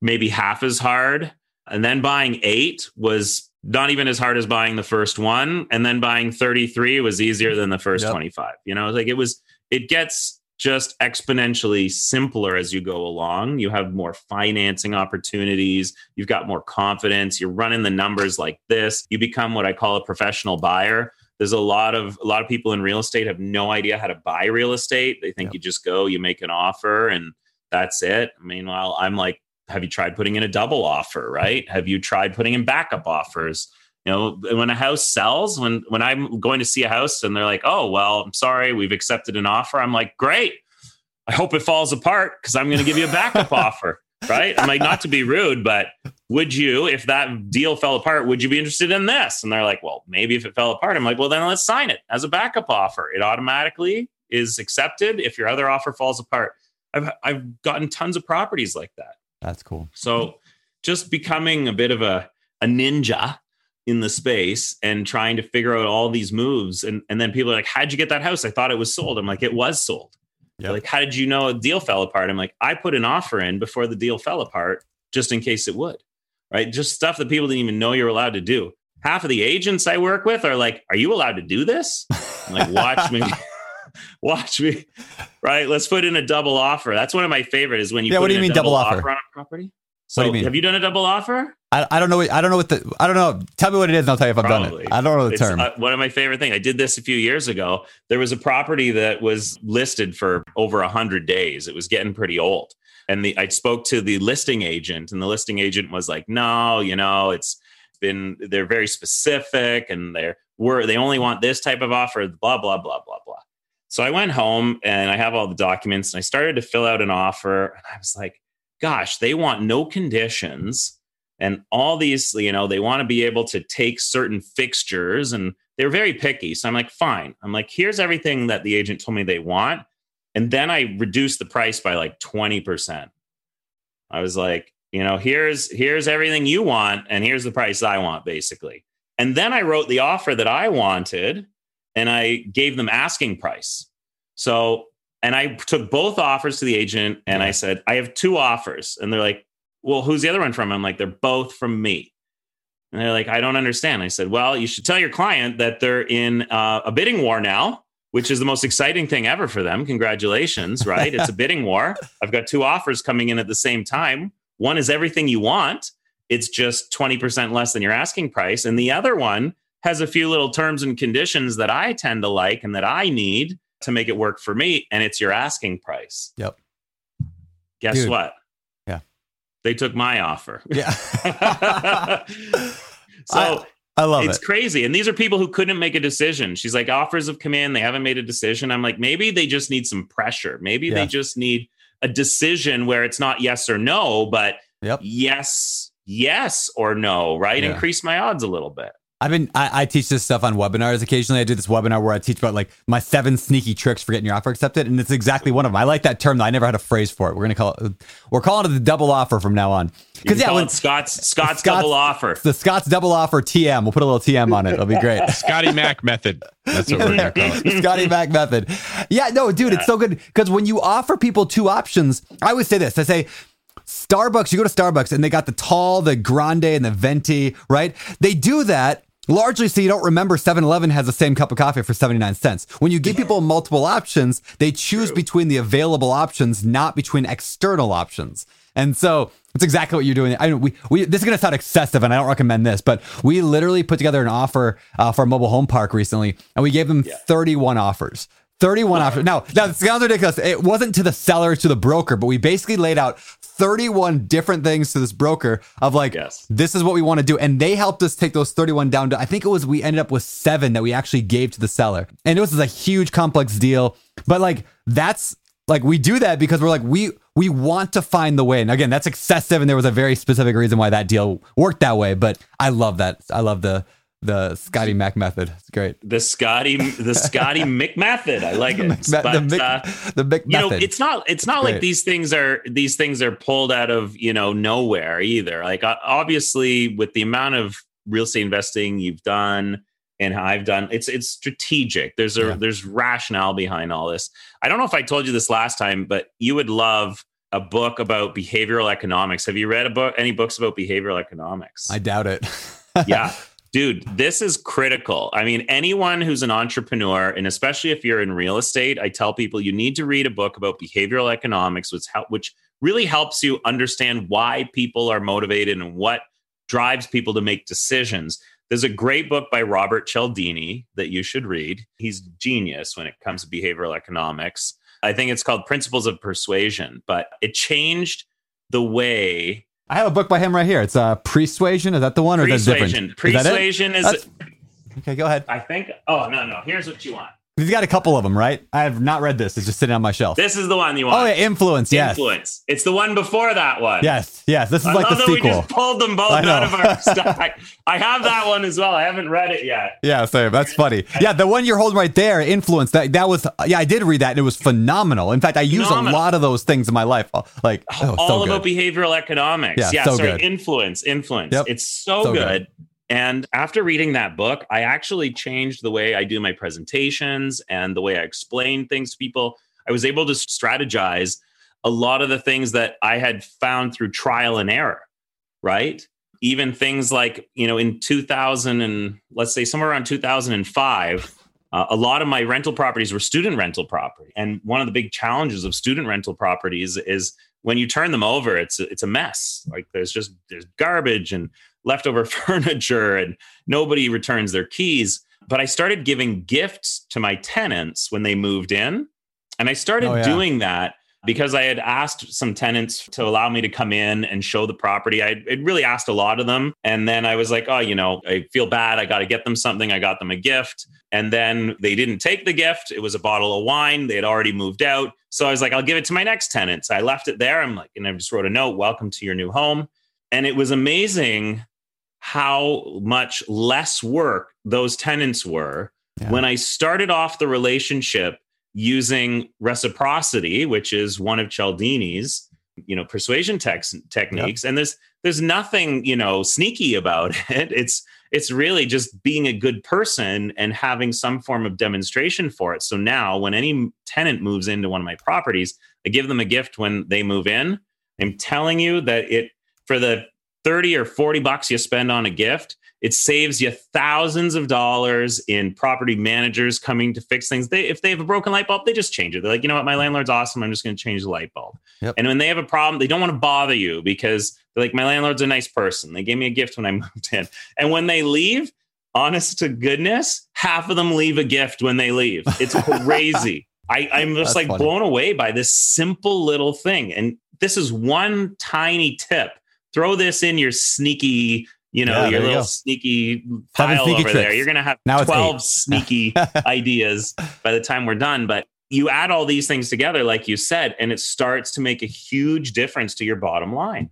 maybe half as hard. And then buying eight was not even as hard as buying the first one. And then buying 33 was easier than the first Yep. 25 you know? Like it was it gets just exponentially simpler as you go along. You have more financing opportunities. You've got more confidence. You're running the numbers like this. You become what i call a professional buyer. There's a lot of a lot of people in real estate have no idea how to buy real estate. They think Yep. you just go you make an offer and that's it. Meanwhile i'm like have you tried putting in a double offer right? Have you tried putting in backup offers you know when a house sells when when i'm going to see a house and they're like oh well i'm sorry we've accepted an offer i'm like great. I hope it falls apart because i'm going to give you a backup offer right? I'm like not to be rude but would you if that deal fell apart would you be interested in this? And they're like well maybe if it fell apart. I'm like well then let's sign it as a backup offer. It automatically is accepted if your other offer falls apart. I've i've gotten tons of properties like that. That's cool. so just becoming a bit of a, a ninja in the space and trying to figure out all these moves. And, and then people are like, How'd you get that house? I thought it was sold. I'm like, It was sold. Yep. Like, how did you know a deal fell apart? I'm like, I put an offer in before the deal fell apart just in case it would. Right. Just stuff that people didn't even know you're allowed to do. Half of the agents I work with are like, Are you allowed to do this? I'm like, watch me. Watch me. Right. Let's put in a double offer. That's one of my favorite is when you Yeah, put what do in you a mean double offer? on a property. What do So you mean? have you done a double offer? I, I don't know. what- I don't know what the. I don't know. Tell me what it is, and I'll tell you if I've done it. I don't know the It's term. uh, one of my favorite things. I did this a few years ago. There was a property that was listed for over a hundred days. It was getting pretty old, and the I spoke to the listing agent, and the listing agent was like, "No, you know, it's been they're very specific, and they're we're they only want this type of offer." Blah blah blah blah blah. So I went home and I have all the documents, and I started to fill out an offer, and I was like, "Gosh, they want no conditions." And all these you know they want to be able to take certain fixtures and they're very picky. So i'm like fine. I'm like here's everything that the agent told me they want. And then i reduced the price by like 20% i was like you know here's here's everything you want and here's the price i want basically. And then i wrote the offer that i wanted and i gave them asking price. So and i took both offers to the agent and i said i have two offers. And they're like well, who's the other one from? I'm like, they're both from me. And they're like, I don't understand. I said, well, you should tell your client that they're in uh, a bidding war now, which is the most exciting thing ever for them. Congratulations, right? it's a bidding war. I've got two offers coming in at the same time. One is everything you want, it's just 20% less than your asking price. And the other one has a few little terms and conditions that I tend to like and that I need to make it work for me. And it's your asking price. Yep. Guess Dude. what? They took my offer. yeah. so I love it's it. It's crazy. And these are people who couldn't make a decision. She's like, offers of command, they haven't made a decision. I'm like, maybe they just need some pressure. Maybe Yeah. they just need a decision where it's not yes or no, but Yep. yes, yes or no, right? Yeah. Increase my odds a little bit. I've been I, I teach this stuff on webinars occasionally. I do this webinar where I teach about like my seven sneaky tricks for getting your offer accepted, and it's exactly one of them. I like that term. Though. I never had a phrase for it. We're gonna call it. We're calling it the double offer from now on. Because can yeah, call when it Scott's Scott's, Scott's- double offer. the Scott's double offer TM. We'll put a little TM on it. It'll be great. Scotty Mac method. That's what we're gonna call it. Scotty Mac method. Yeah, no, dude, it's so good because when you offer people two options, I always say this. I say Starbucks, you go to Starbucks and they got the tall, the grande, and the venti, right? They do that largely so you don't remember 7-Eleven has the same cup of coffee for 79 cents. When you give people multiple options, they choose between the available options, not between external options. And so it's exactly what you're doing. I we, we this is gonna sound excessive, and I don't recommend this, but we literally put together an offer uh, for a mobile home park recently, and we gave them 31 offers 31 options. Now, now it sounds ridiculous. It wasn't to the seller, to the broker, but we basically laid out 31 different things to this broker of like, Yes. this is what we want to do. And they helped us take those 31 down to, I think it was, we ended up with seven that we actually gave to the seller. And it was a huge complex deal. But like, that's like, we do that because we're like, we, we want to find the way. And again, that's excessive. And there was a very specific reason why that deal worked that way. But I love that. I love the, the Scotty Mac method. It's great. The Scotty, the Scotty Mick method. I like it. Mac- But, the Mick, uh, the Mick you know, it's not. It's not Great. like these things are. These things are pulled out of you know nowhere either. Like obviously, with the amount of real estate investing you've done and I've done, it's it's strategic. There's a Yeah. there's rationale behind all this. I don't know if I told you this last time, but you would love a book about behavioral economics. Have you read a book? Any books about behavioral economics? I doubt it. yeah. Dude, this is critical. I mean, anyone who's an entrepreneur, and especially if you're in real estate, I tell people you need to read a book about behavioral economics, which, which really helps you understand why people are motivated and what drives people to make decisions. There's a great book by Robert Cialdini that you should read. He's genius when it comes to behavioral economics. I think it's called Principles of Persuasion, but it changed the way I have a book by him right here. It's uh, Persuasion. Is that the one or is that persuasion. different? Is it? Persuasion is, That's- Okay, go ahead. I think. Oh no, no. Here's what you want. He's got a couple of them, right? I have not read this. It's just sitting on my shelf. This is the one you want. oh, yeah, influence. Yes. Influence. It's the one before that one. Yes. Yes. This is I like love the that we sequel. just pulled them both out of our stack. I have that one as well. I haven't read it yet. Yeah, same. That's funny. Yeah, the one you're holding right there, influence. That that was. Yeah, I did read that, and it was phenomenal. In fact, I use a lot of those things in my life. Oh, Like, oh, All so about behavioral economics. Yeah, Yeah, so sorry. good. Influence. Influence. Yep. It's so, So good. good. And after reading that book, I actually changed the way I do my presentations and the way I explain things to people. I was able to strategize a lot of the things that I had found through trial and error, right? Even things like, you know, in 2000 and let's say somewhere around 2005, uh, a lot of my rental properties were student rental property. And one of the big challenges of student rental properties is when you turn them over, it's it's a mess. Like there's just there's garbage and leftover furniture and nobody returns their keys. But I started giving gifts to my tenants when they moved in. And I started Oh, yeah. doing that because I had asked some tenants to allow me to come in and show the property. I had really asked a lot of them. And then I was like, oh, you know, I feel bad. I got to get them something. I got them a gift. And then they didn't take the gift. It was a bottle of wine. They had already moved out. So I was like, I'll give it to my next tenants. So I left it there. I'm like, and I just wrote a note, welcome to your new home. And it was amazing how much less work those tenants were Yeah. when I started off the relationship using reciprocity, which is one of Cialdini's, you know, persuasion tex- techniques. And there's there's nothing, you know, sneaky about it. It's it's really just being a good person and having some form of demonstration for it. So now when any tenant moves into one of my properties, I give them a gift when they move in. I'm telling you that it for the 30 or 40 bucks you spend on a gift, it saves you thousands of dollars in property managers coming to fix things. They, if they have a broken light bulb, they just change it. They're like, you know what, my landlord's awesome. I'm just going to change the light bulb. Yep. And when they have a problem, they don't want to bother you because they're like, my landlord's a nice person. They gave me a gift when I moved in. And when they leave, honest to goodness, half of them leave a gift when they leave. It's crazy. I, I'm just That's like funny. blown away by this simple little thing. And this is one tiny tip. Throw this in your sneaky, you know, Yeah, your there you little sneaky pile sneaky over there. You're going to have Now 12 sneaky ideas by the time we're done. But you add all these things together, like you said, and it starts to make a huge difference to your bottom line.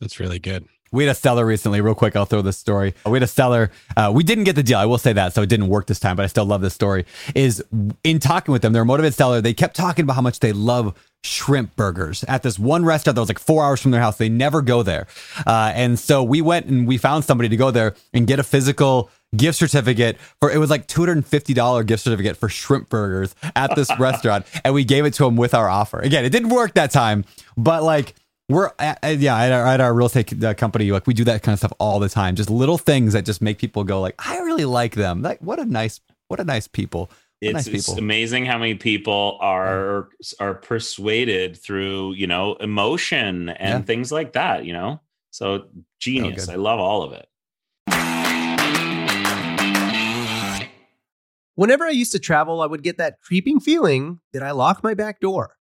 That's really good. We had a seller recently, real quick. I'll throw this story. We had a seller. Uh, we didn't get the deal. I will say that. So it didn't work this time, but I still love this story. Is in talking with them, they're a motivated seller. They kept talking about how much they love shrimp burgers at this one restaurant that was like four hours from their house. They never go there. Uh, and so we went and we found somebody to go there and get a physical gift certificate for it was like $250 gift certificate for shrimp burgers at this restaurant. And we gave it to him with our offer. Again, it didn't work that time, but like, we're at, at- yeah at our, at our real estate uh, company like we do that kind of stuff all the time just little things that just make people go like i really like them like what a nice what a nice people What It's, nice it's amazing how many people are are persuaded through you know emotion and Yeah. things like that. You know, so genius. good. I love all of it. Whenever I used to travel, I would get that creeping feeling that I locked my back door.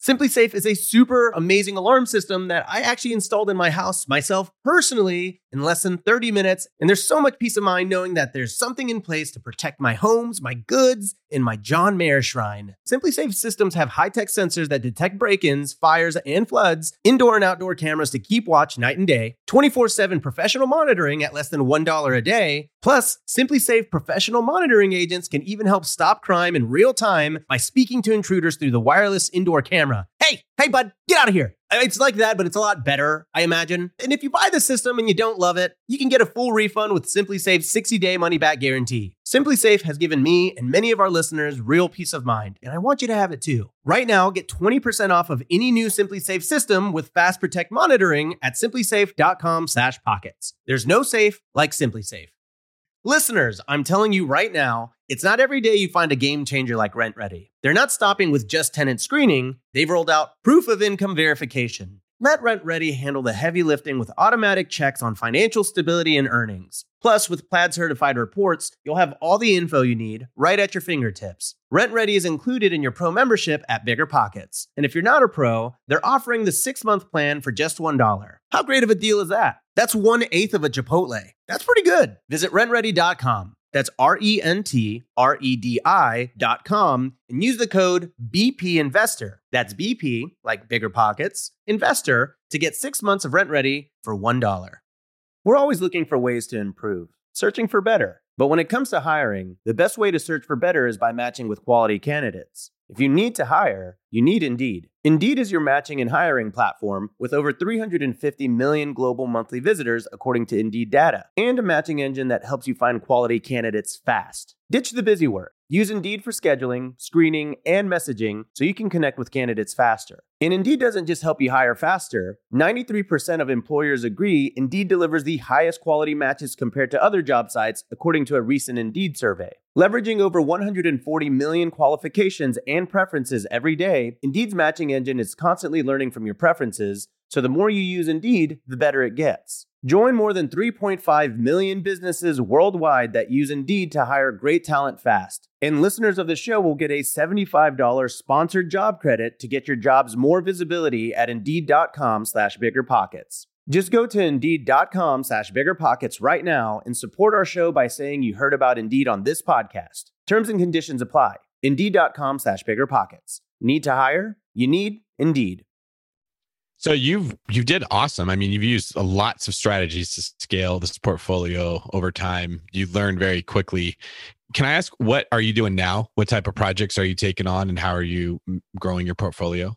SimpliSafe is a super amazing alarm system that I actually installed in my house myself personally in less than 30 minutes. And there's so much peace of mind knowing that there's something in place to protect my homes, my goods, and my John Mayer shrine. SimpliSafe systems have high tech sensors that detect break ins, fires, and floods, indoor and outdoor cameras to keep watch night and day, 24 7 professional monitoring at less than $1 a day. Plus, SimpliSafe professional monitoring agents can even help stop crime in real time by speaking to intruders through the wireless indoor camera. Hey, hey, bud, get out of here. It's like that, but it's a lot better, I imagine. And if you buy the system and you don't love it, you can get a full refund with SimpliSafe's 60-day money-back guarantee. SimpliSafe has given me and many of our listeners real peace of mind, and I want you to have it too. Right now, get 20% off of any new SimpliSafe system with Fast Protect monitoring at simplisafe.com/pockets. There's no safe like SimpliSafe. Listeners, I'm telling you right now, it's not every day you find a game changer like RentRedi. They're not stopping with just tenant screening, they've rolled out proof of income verification. Let RentRedi handle the heavy lifting with automatic checks on financial stability and earnings. Plus, with Plaid certified reports, you'll have all the info you need right at your fingertips. RentRedi is included in your pro membership at Bigger Pockets. And if you're not a pro, they're offering the six month plan for just $1. How great of a deal is that? That's one eighth of a Chipotle. That's pretty good. Visit rentredi.com. That's R E N T R E D I.com and use the code BP Investor. That's BP, like bigger pockets, investor to get six months of RentRedi for $1. We're always looking for ways to improve, searching for better. But when it comes to hiring, the best way to search for better is by matching with quality candidates. If you need to hire, you need Indeed. Indeed is your matching and hiring platform with over 350 million global monthly visitors, according to Indeed data, and a matching engine that helps you find quality candidates fast. Ditch the busy work. Use Indeed for scheduling, screening, and messaging so you can connect with candidates faster. And Indeed doesn't just help you hire faster. 93% of employers agree Indeed delivers the highest quality matches compared to other job sites, according to a recent Indeed survey. Leveraging over 140 million qualifications and preferences every day, Indeed's matching engine is constantly learning from your preferences, so the more you use Indeed, the better it gets. Join more than 3.5 million businesses worldwide that use Indeed to hire great talent fast. And listeners of the show will get a $75 sponsored job credit to get your jobs more visibility at Indeed.com slash BiggerPockets. Just go to Indeed.com slash BiggerPockets right now and support our show by saying you heard about Indeed on this podcast. Terms and conditions apply. Indeed.com slash BiggerPockets. Need to hire? You need Indeed. So you've you did awesome. I mean, you've used lots of strategies to scale this portfolio over time. You learned very quickly. Can I ask what are you doing now? What type of projects are you taking on, and how are you growing your portfolio?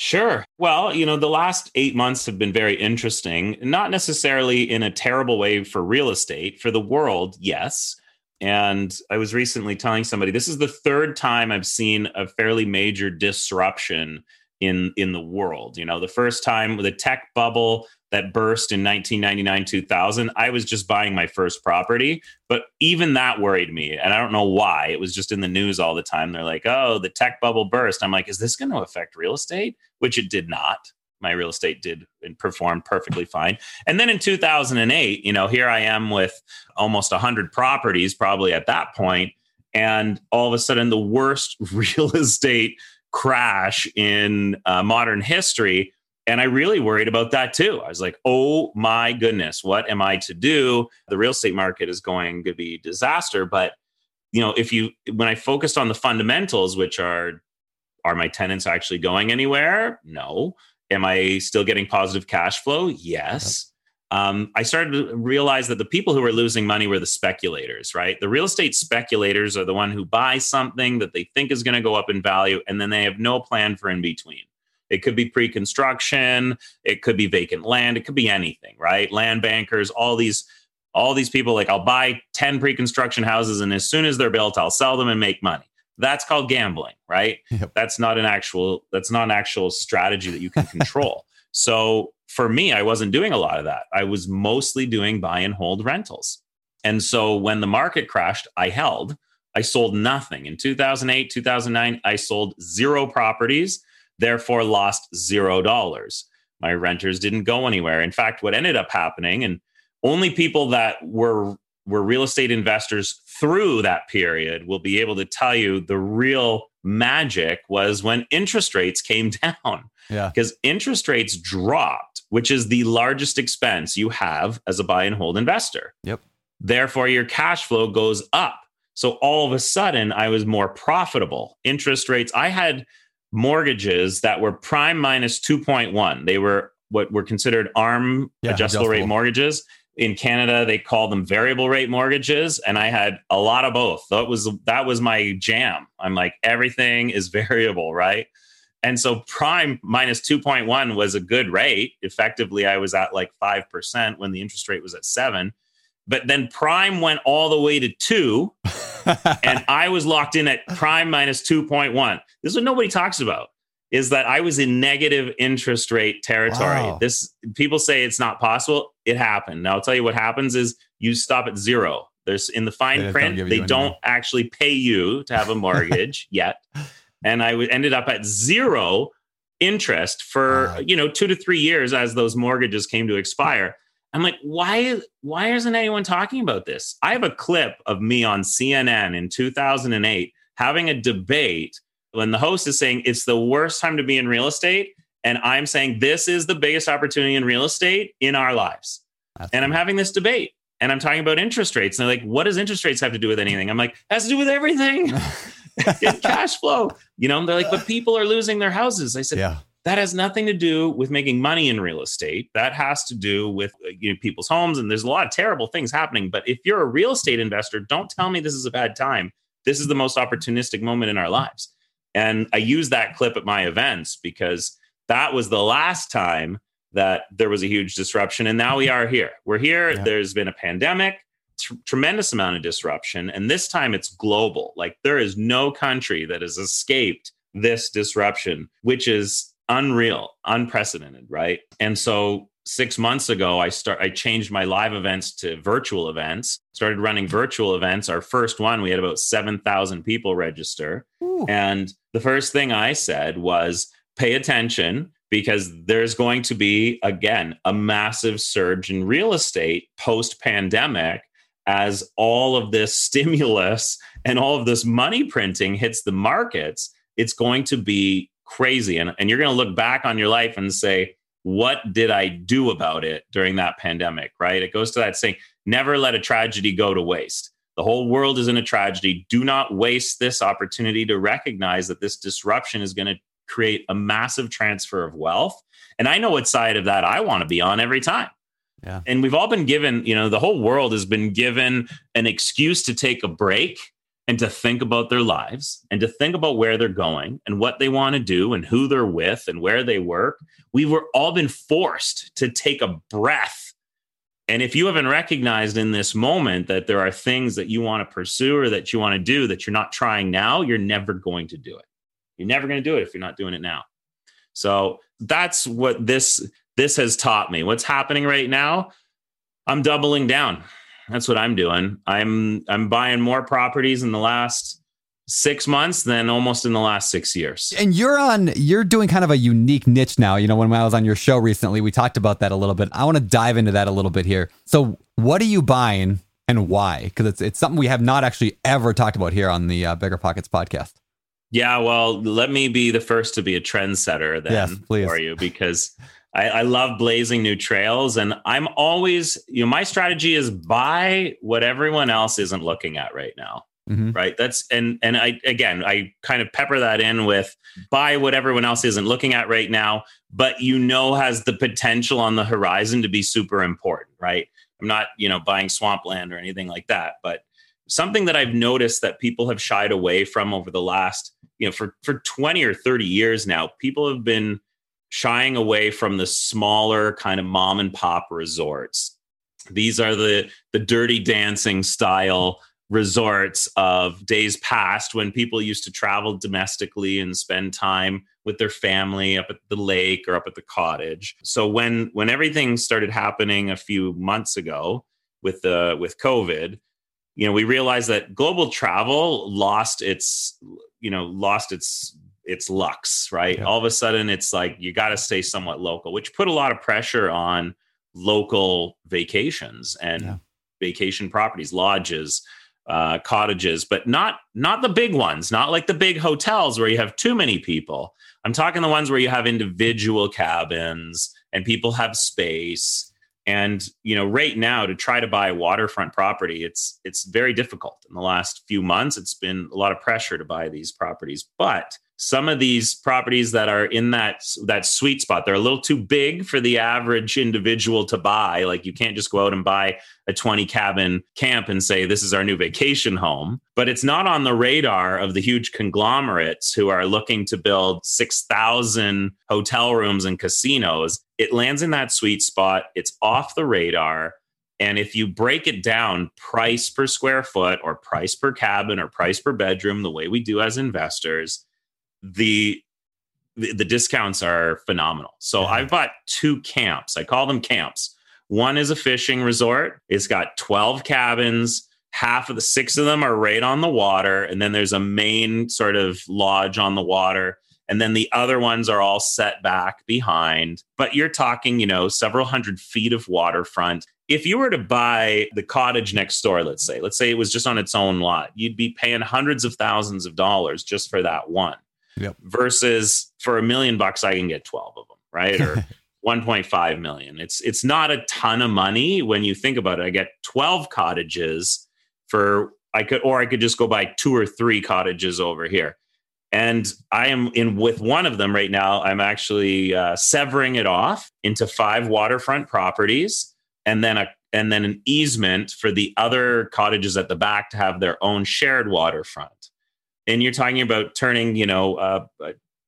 Sure. Well, you know, the last eight months have been very interesting, not necessarily in a terrible way for real estate. For the world, yes. And I was recently telling somebody this is the third time I've seen a fairly major disruption in in the world. You know, the first time with the tech bubble that burst in 1999 2000 i was just buying my first property but even that worried me and i don't know why it was just in the news all the time they're like oh the tech bubble burst. I'm like is this going to affect real estate? Which it did not. My real estate did and performed perfectly fine. And then in 2008 you know here i am with almost 100 properties probably at that point and all of a sudden the worst real estate crash in uh, modern history. And I really worried about that too. I was like, oh my goodness, what am I to do? The real estate market is going to be disaster. But, you know, if you, when I focused on the fundamentals, which are, are my tenants actually going anywhere? No. Am I still getting positive cash flow? Yes um, I started to realize that the people who were losing money were the speculators, right? The real estate speculators are the one who buy something that they think is going to go up in value, and then they have no plan for in between. It could be pre-construction, it could be vacant land, it could be anything, right? Land bankers, all these, all these people like I'll buy 10 pre-construction houses, and as soon as they're built, I'll sell them and make money. That's called gambling, right? Yep. That's not an actual, that's not an actual strategy that you can control. so for me, I wasn't doing a lot of that. I was mostly doing buy and hold rentals. And so when the market crashed, I held. I sold nothing. In 2008, 2009, I sold zero properties, therefore lost zero dollars. My renters didn't go anywhere. In fact, what ended up happening, and only people that were were real estate investors through that period will be able to tell you the real magic was when interest rates came down. Yeah. Because interest rates dropped, which is the largest expense you have as a buy and hold investor. Yep. Therefore, your cash flow goes up. So all of a sudden, I was more profitable. Interest rates, I had mortgages that were prime minus 2.1. They were what were considered ARM Yeah, adjustable, rate mortgages. In Canada, they call them variable rate mortgages, and I had a lot of both. That was that was my jam. I'm like everything is variable, right? And so prime minus 2.1 was a good rate. Effectively, I was at like 5% when the interest rate was at 7. But then prime went all the way to 2 and I was locked in at prime minus 2.1. This is what nobody talks about is that I was in negative interest rate territory. Wow. This people say it's not possible. It happened. Now I'll tell you what happens is you stop at zero. There's in the They fine don't print, they don't actually pay you to have a mortgage yet. And I w- ended up at zero interest for, Wow. you know, 2 to 3 years as those mortgages came to expire. I'm like, why why isn't anyone talking about this? I have a clip of me on CNN in 2008 having a debate when the host is saying it's the worst time to be in real estate and I'm saying this is the biggest opportunity in real estate in our lives. That's And I'm having this debate and I'm talking about interest rates. And they're like, what does interest rates have to do with anything? I'm like, has to do with everything. It's cash flow. You know, they're like, but people are losing their houses. I said, yeah. That has nothing to do with making money in real estate. That has to do with uh, you know, people's homes. And there's a lot of terrible things happening. But if you're a real estate investor, don't tell me this is a bad time. This is the most opportunistic moment in our lives. And I use that clip at my events because that was the last time that there was a huge disruption. And now we are here. We're here. Yeah. There's been a pandemic, tr- tremendous amount of disruption. And this time it's global. Like there is no country that has escaped this disruption, which is unreal, unprecedented, right? And so six months ago, I start I changed my live events to virtual events, started running virtual events. Our first one, we had about 7,000 people register. Ooh. And the first thing I said was pay attention because there's going to be, again, a massive surge in real estate post pandemic as all of this stimulus and all of this money printing hits the markets. It's going to be crazy. And, and you're going to look back on your life and say, what did I do about it during that pandemic? Right? It goes to that saying, never let a tragedy go to waste. The whole world is in a tragedy. Do not waste this opportunity to recognize that this disruption is going to create a massive transfer of wealth. And I know what side of that I want to be on every time. Yeah. And we've all been given, you know, the whole world has been given an excuse to take a break and to think about their lives and to think about where they're going and what they want to do and who they're with and where they work. We were all been forced to take a breath. And if you haven't recognized in this moment that there are things that you want to pursue or that you want to do that you're not trying now, you're never going to do it. You're never going to do it if you're not doing it now. So that's what this this has taught me. What's happening right now? I'm doubling down. That's what I'm doing. I'm I'm buying more properties in the last 6 months than almost in the last 6 years. And you're on, you're doing kind of a unique niche now. You know, when I was on your show recently, we talked about that a little bit. I want to dive into that a little bit here. So, what are you buying and why? Because it's it's something we have not actually ever talked about here on the uh, Bigger Pockets podcast. Yeah, well, let me be the first to be a trendsetter then Yes, for you because I, I love blazing new trails. And I'm always, you know, my strategy is buy what everyone else isn't looking at right now. Mhm. Right. That's and and I again I kind of pepper that in with buy what everyone else isn't looking at right now, but you know has the potential on the horizon to be super important, right? I'm not, you know, buying swampland or anything like that, but something that I've noticed that people have shied away from over the last, you know, for for 20 or 30 years now, people have been shying away from the smaller kind of mom and pop resorts. These are the the dirty dancing style resorts of days past when people used to travel domestically and spend time with their family up at the lake or up at the cottage. So when when everything started happening a few months ago with the with COVID, you know, we realized that global travel lost its, you know, lost its its lux, right? Yeah. All of a sudden it's like you got to stay somewhat local, which put a lot of pressure on local vacations and Yeah. vacation properties, lodges, uh, cottages, but not not the big ones, not like the big hotels where you have too many people. I'm talking the ones where you have individual cabins and people have space. And you know, right now to try to buy waterfront property, it's it's very difficult. In the last few months, it's been a lot of pressure to buy these properties. But some of these properties that are in that that sweet spot, they're a little too big for the average individual to buy. Like you can't just go out and buy a 20 cabin camp and say this is our new vacation home. But it's not on the radar of the huge conglomerates who are looking to build 6000 hotel rooms and casinos. It lands in that sweet spot. It's off the radar. And if you break it down price per square foot or price per cabin or price per bedroom the way we do as investors the the, the discounts are phenomenal so Yeah. i've bought two camps i call them camps one is a fishing resort. It's got 12 cabins. Half of the six of them are right on the water. And then there's a main sort of lodge on the water. And then the other ones are all set back behind. But you're talking, you know, several hundred feet of waterfront. If you were to buy the cottage next door, let's say, let's say it was just on its own lot, you'd be paying hundreds of thousands of dollars just for that one. Yep. Versus for a million bucks, I can get 12 of them, right? Or 1.5 million. It's it's not a ton of money when you think about it. I get 12 cottages for I could or I could just go buy two or three cottages over here. And I am in with one of them right now. I'm actually uh, severing it off into five waterfront properties, and then a and then an easement for the other cottages at the back to have their own shared waterfront. And you're talking about turning, you know, uh,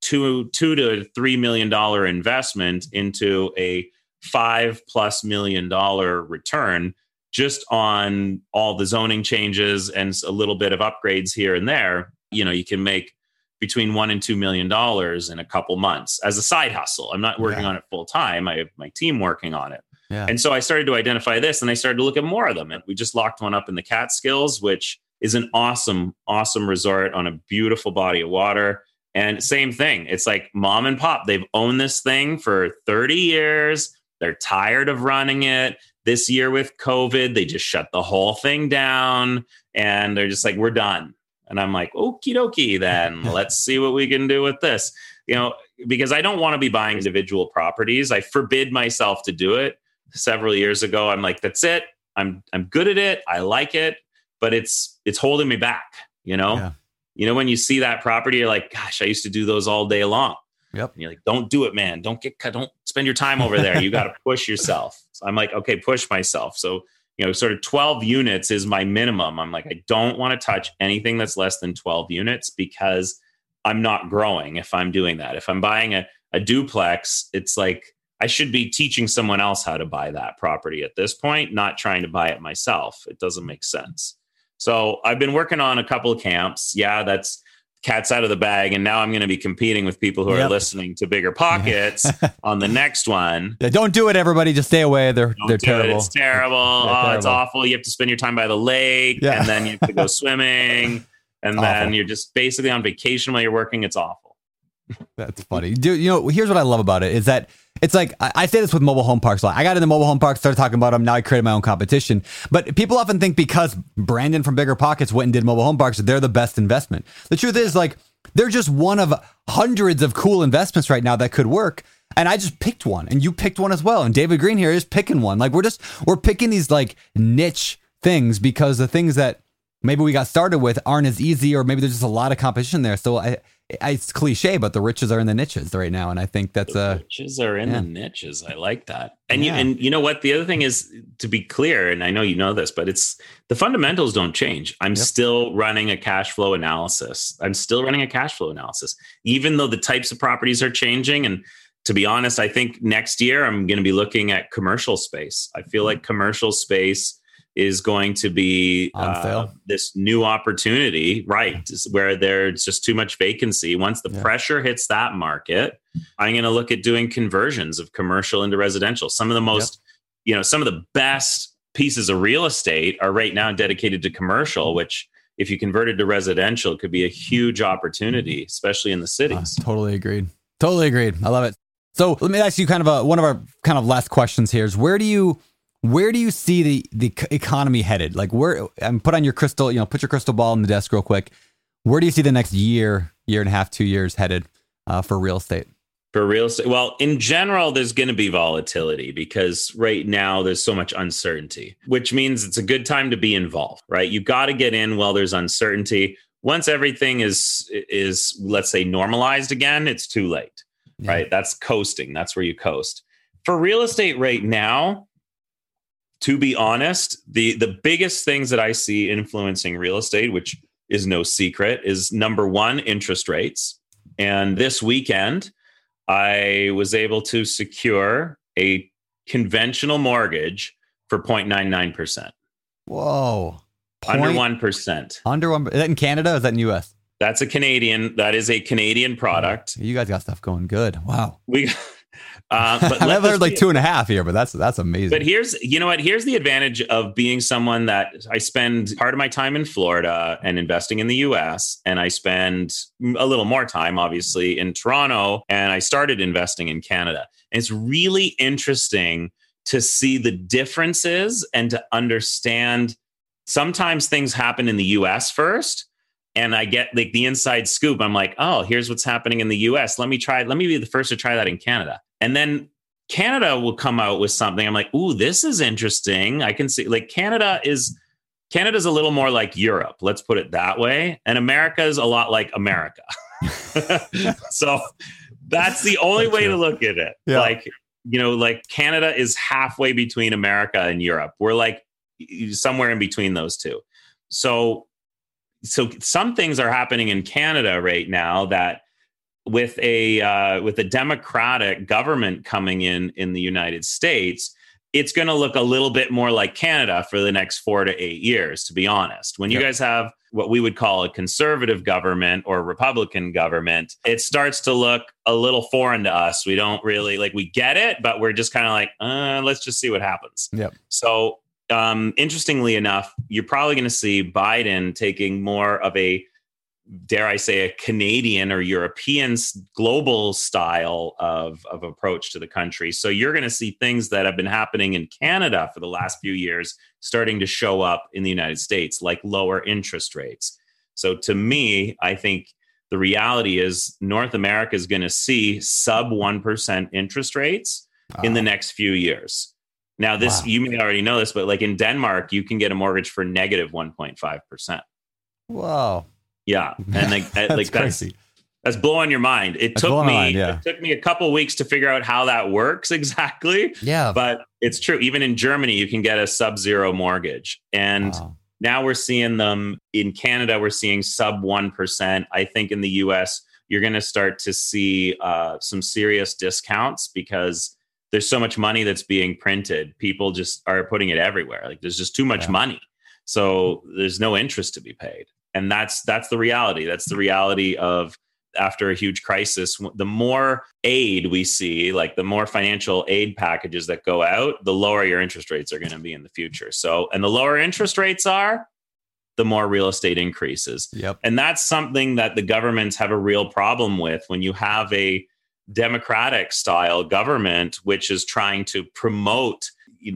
two two to three million dollar investment into a five plus million dollar return just on all the zoning changes and a little bit of upgrades here and there. You know, you can make between one and two million dollars in a couple months as a side hustle. I'm not working Yeah. on it full time. I have my team working on it. Yeah. And so I started to identify this and I started to look at more of them. And we just locked one up in the Catskills, which is an awesome, awesome resort on a beautiful body of water. And same thing. It's like mom and pop, they've owned this thing for 30 years. They're tired of running it. This year with COVID, they just shut the whole thing down and they're just like, we're done. And I'm like, okie dokie, then let's see what we can do with this. You know, because I don't want to be buying individual properties. I forbid myself to do it several years ago. I'm like, that's it. I'm I'm good at it. I like it, but it's it's holding me back, you know? Yeah. You know, when you see that property, you're like, gosh, I used to do those all day long. Yep. And you're like, don't do it, man. Don't get cut. Don't spend your time over there. You got to push yourself. So I'm like, okay, push myself. So, you know, sort of 12 units is my minimum. I'm like, I don't want to touch anything that's less than 12 units because I'm not growing if I'm doing that. If I'm buying a, a duplex, it's like I should be teaching someone else how to buy that property at this point, not trying to buy it myself. It doesn't make sense. So I've been working on a couple of camps. Yeah, that's cat's out of the bag. And now I'm going to be competing with people who are listening to Bigger Pockets on the next one. Yeah, don't do it, everybody. Just stay away. They're Don't they're do it. terrible. It's terrible. They're oh, it's awful. You have to spend your time by the lake Yeah. and then you have to go swimming. And Awful. then you're just basically on vacation while you're working. It's awful. That's funny. Dude, you know, here's what I love about it is that it's like I, I say this with mobile home parks a lot. I got into mobile home parks, started talking about them. Now I created my own competition. But people often think because Brandon from Bigger Pockets went and did mobile home parks, they're the best investment. The truth is, like, they're just one of hundreds of cool investments right now that could work. And I just picked one, and you picked one as well. And David Greene here is picking one. Like we're just we're picking these like niche things because the things that maybe we got started with aren't as easy, or maybe there's just a lot of competition there. So I, I it's cliche, but the riches are in the niches right now, and I think that's The uh niches are in yeah. the niches. I like that. And Yeah. you and you know what? The other thing is to be clear, and I know you know this, but it's the fundamentals don't change. I'm Yep. still running a cash flow analysis. I'm still running a cash flow analysis, even though the types of properties are changing. And to be honest, I think next year I'm going to be looking at commercial space. I feel like commercial space is going to be uh, this new opportunity, right? Where there's just too much vacancy. Once the Yeah. pressure hits that market, I'm going to look at doing conversions of commercial into residential. Some of the most, you know, some of the best pieces of real estate are right now dedicated to commercial, which if you converted to residential could be a huge opportunity, especially in the cities. Uh, totally agreed. Totally agreed. I love it. So let me ask you kind of a, one of our kind of last questions here is where do you where do you see the the economy headed? Like where and put on your crystal, you know, put your crystal ball on the desk real quick. Where do you see the next year, year and a half, two years headed uh, for real estate? For real estate, well, in general, there's going to be volatility because right now there's so much uncertainty, which means it's a good time to be involved, right? You got to get in while there's uncertainty. Once everything is is let's say normalized again, it's too late, yeah. right? That's coasting. That's where you coast. For real estate right now, to be honest, the the biggest things that I see influencing real estate, which is no secret, is number one, interest rates. And this weekend, I was able to secure a conventional mortgage for 0.99%. Whoa. Point, under 1%. Under one. Is that in Canada? is that in US? That's a Canadian. That is a Canadian product. You guys got stuff going good. Wow. We uh, but I've heard like two and a half here, but that's that's amazing. But here's you know what? Here's the advantage of being someone that I spend part of my time in Florida and investing in the U.S. and I spend a little more time, obviously, in Toronto, and I started investing in Canada. And it's really interesting to see the differences and to understand. Sometimes things happen in the U.S. first, and I get like the inside scoop. I'm like, oh, here's what's happening in the US. Let me try, let me be the first to try that in Canada. And then Canada will come out with something. I'm like, ooh, this is interesting. I can see like Canada is Canada's a little more like Europe, let's put it that way. And America is a lot like America. so that's the only that's way true. to look at it. Yeah. Like, you know, like Canada is halfway between America and Europe. We're like somewhere in between those two. So so some things are happening in Canada right now that with a uh, with a democratic government coming in in the United States, it's going to look a little bit more like Canada for the next four to eight years. To be honest, when you yep. guys have what we would call a conservative government or Republican government, it starts to look a little foreign to us. We don't really like we get it, but we're just kind of like, uh, let's just see what happens. Yep. So um, interestingly enough, you're probably going to see Biden taking more of a dare I say, a Canadian or European global style of, of approach to the country. So you're going to see things that have been happening in Canada for the last few years starting to show up in the United States, like lower interest rates. So to me, I think the reality is North America is going to see sub 1% interest rates wow. in the next few years. Now, this wow. you may already know this, but like in Denmark, you can get a mortgage for negative 1.5%. Wow. Yeah, and like that's like that's, crazy. That's blowing your mind. It that's took me mind, yeah. it took me a couple weeks to figure out how that works exactly. Yeah, but it's true. Even in Germany, you can get a sub-zero mortgage, and wow. now we're seeing them in Canada. We're seeing sub one percent. I think in the U.S. you're going to start to see uh, some serious discounts because there's so much money that's being printed. People just are putting it everywhere. Like there's just too much yeah. money, so there's no interest to be paid and that's that's the reality. That's the reality of after a huge crisis the more aid we see like the more financial aid packages that go out the lower your interest rates are going to be in the future. So and the lower interest rates are the more real estate increases. Yep. and that's something that the governments have a real problem with when you have a democratic style government which is trying to promote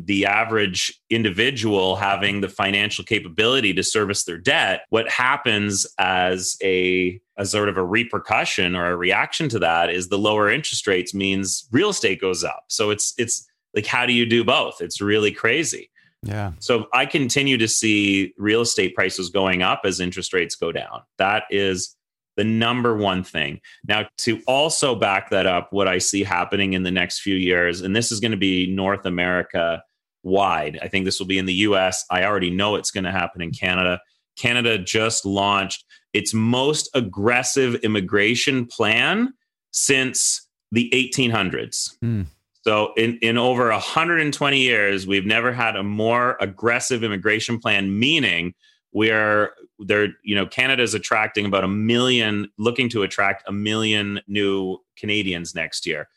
the average individual having the financial capability to service their debt what happens as a as sort of a repercussion or a reaction to that is the lower interest rates means real estate goes up. So it's it's like how do you do both? It's really crazy. Yeah. So i continue to see real estate prices going up as interest rates go down. That is the number one thing. Now, to also back that up, what I see happening in the next few years, and this is going to be North America wide. I think this will be in the US. I already know it's going to happen in Canada. Canada just launched its most aggressive immigration plan since the 1800s. Mm. So, in, in over 120 years, we've never had a more aggressive immigration plan, meaning we are there you know canada's attracting about a million looking to attract a million new canadians next year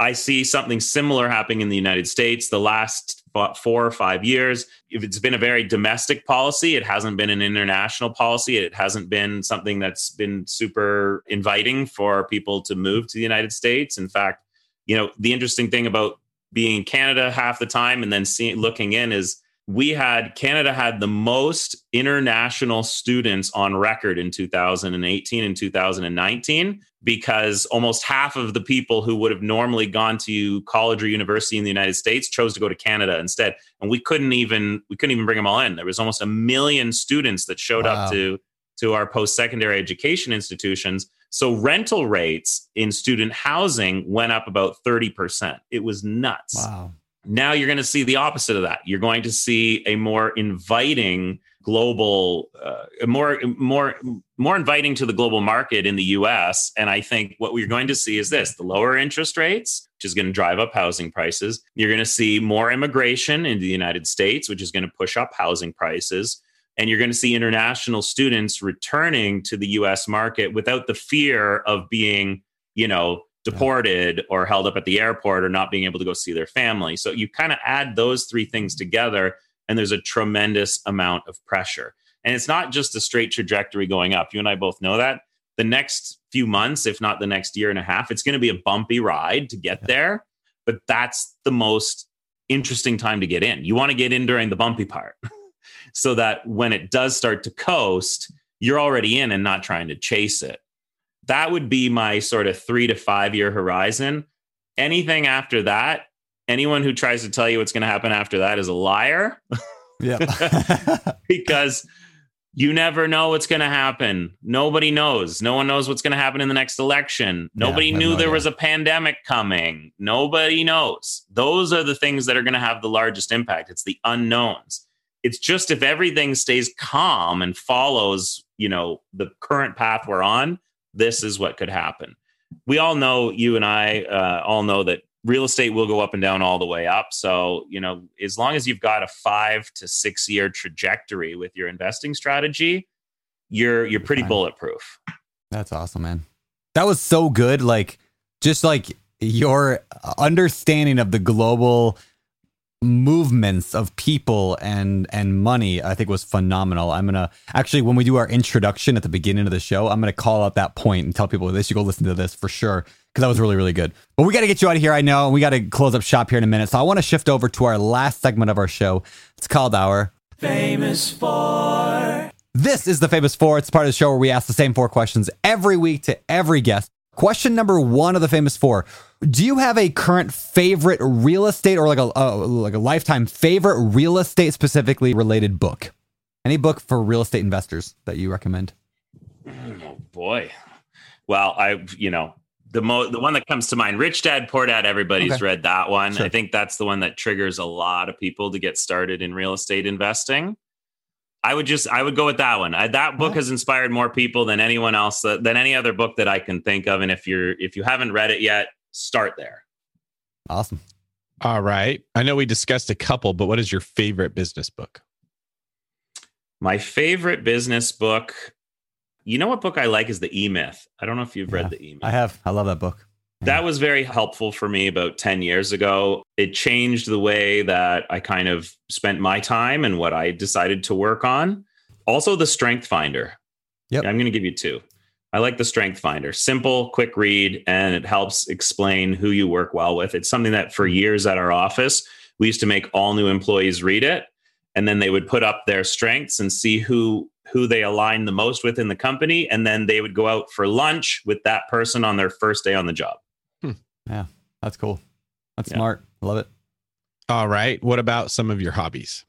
i see something similar happening in the united states the last four or five years. If it's been a very domestic policy, it hasn't been an international policy. It hasn't been something that's been super inviting for people to move to the United States. In fact, you know, the interesting thing about being in Canada half the time and then seeing looking in is we had Canada had the most international students on record in 2018 and 2019 because almost half of the people who would have normally gone to college or university in the United States chose to go to Canada instead. And we couldn't even we couldn't even bring them all in. There was almost a million students that showed wow. up to to our post-secondary education institutions. So rental rates in student housing went up about 30% it was nuts. Wow now you're going to see the opposite of that. You're going to see a more inviting global, uh, more more more inviting to the global market in the U.S. And I think what we're going to see is this: the lower interest rates, which is going to drive up housing prices. You're going to see more immigration into the United States, which is going to push up housing prices. And you're going to see international students returning to the U.S. market without the fear of being, you know, deported or held up at the airport or not being able to go see their family. So you kind of add those three things together, and there's a tremendous amount of pressure. And it's not just a straight trajectory going up. You and I both know that. The next few months, if not the next year and a half, it's going to be a bumpy ride to get there. But that's the most interesting time to get in. You want to get in during the bumpy part so that when it does start to coast, you're already in and not trying to chase it that would be my sort of three to five year horizon. Anything after that, anyone who tries to tell you what's going to happen after that is a liar. Yeah. because you never know what's going to happen. Nobody knows. No one knows what's going to happen in the next election. Nobody yeah, knew there was a pandemic coming. Nobody knows. Those are the things that are going to have the largest impact. It's the unknowns. It's just if everything stays calm and follows, you know, the current path we're on, this is what could happen. We all know, you and I uh, all know that real estate will go up and down all the way up. So, you know, as long as you've got a five to six year trajectory with your investing strategy, you're you're pretty bulletproof. That's awesome, man. That was so good. Like, just like your understanding of the global movements of people and and money i think was phenomenal. I'm gonna actually when we do our introduction at the beginning of the show i'm gonna call out that point and tell people they should go listen to this for sure because that was really really good. But we got to get you out of here i know we got to close up shop here in a minute. So i want to shift over to our last segment of our show. It's called our famous four. This is the famous four. It's part of the show where we ask the same four questions every week to every guest. Question number one of the famous four do you have a current favorite real estate or like a uh, like a lifetime favorite real estate specifically related book? Any book for real estate investors that you recommend? Oh boy. Well, I you know, the mo the one that comes to mind, Rich Dad Poor Dad, everybody's okay. read that one. Sure. I think that's the one that triggers a lot of people to get started in real estate investing. I would just I would go with that one. I, that book has inspired more people than anyone else than any other book that I can think of. And if you're if you haven't read it yet, start there. Awesome. All right. I know we discussed a couple, but what is your favorite business book? My favorite business book, you know what book I like is The E Myth. I don't know if you've yeah, read The E Myth. I have. I love that book. That was very helpful for me about 10 years ago. It changed the way that I kind of spent my time and what I decided to work on. Also, The Strength Finder. Yep. I'm going to give you two. I like the Strength Finder. Simple, quick read, and it helps explain who you work well with. It's something that for years at our office, we used to make all new employees read it, and then they would put up their strengths and see who who they align the most with in the company, and then they would go out for lunch with that person on their first day on the job. Hmm. Yeah, that's cool. That's yeah. smart. Love it. All right. What about some of your hobbies?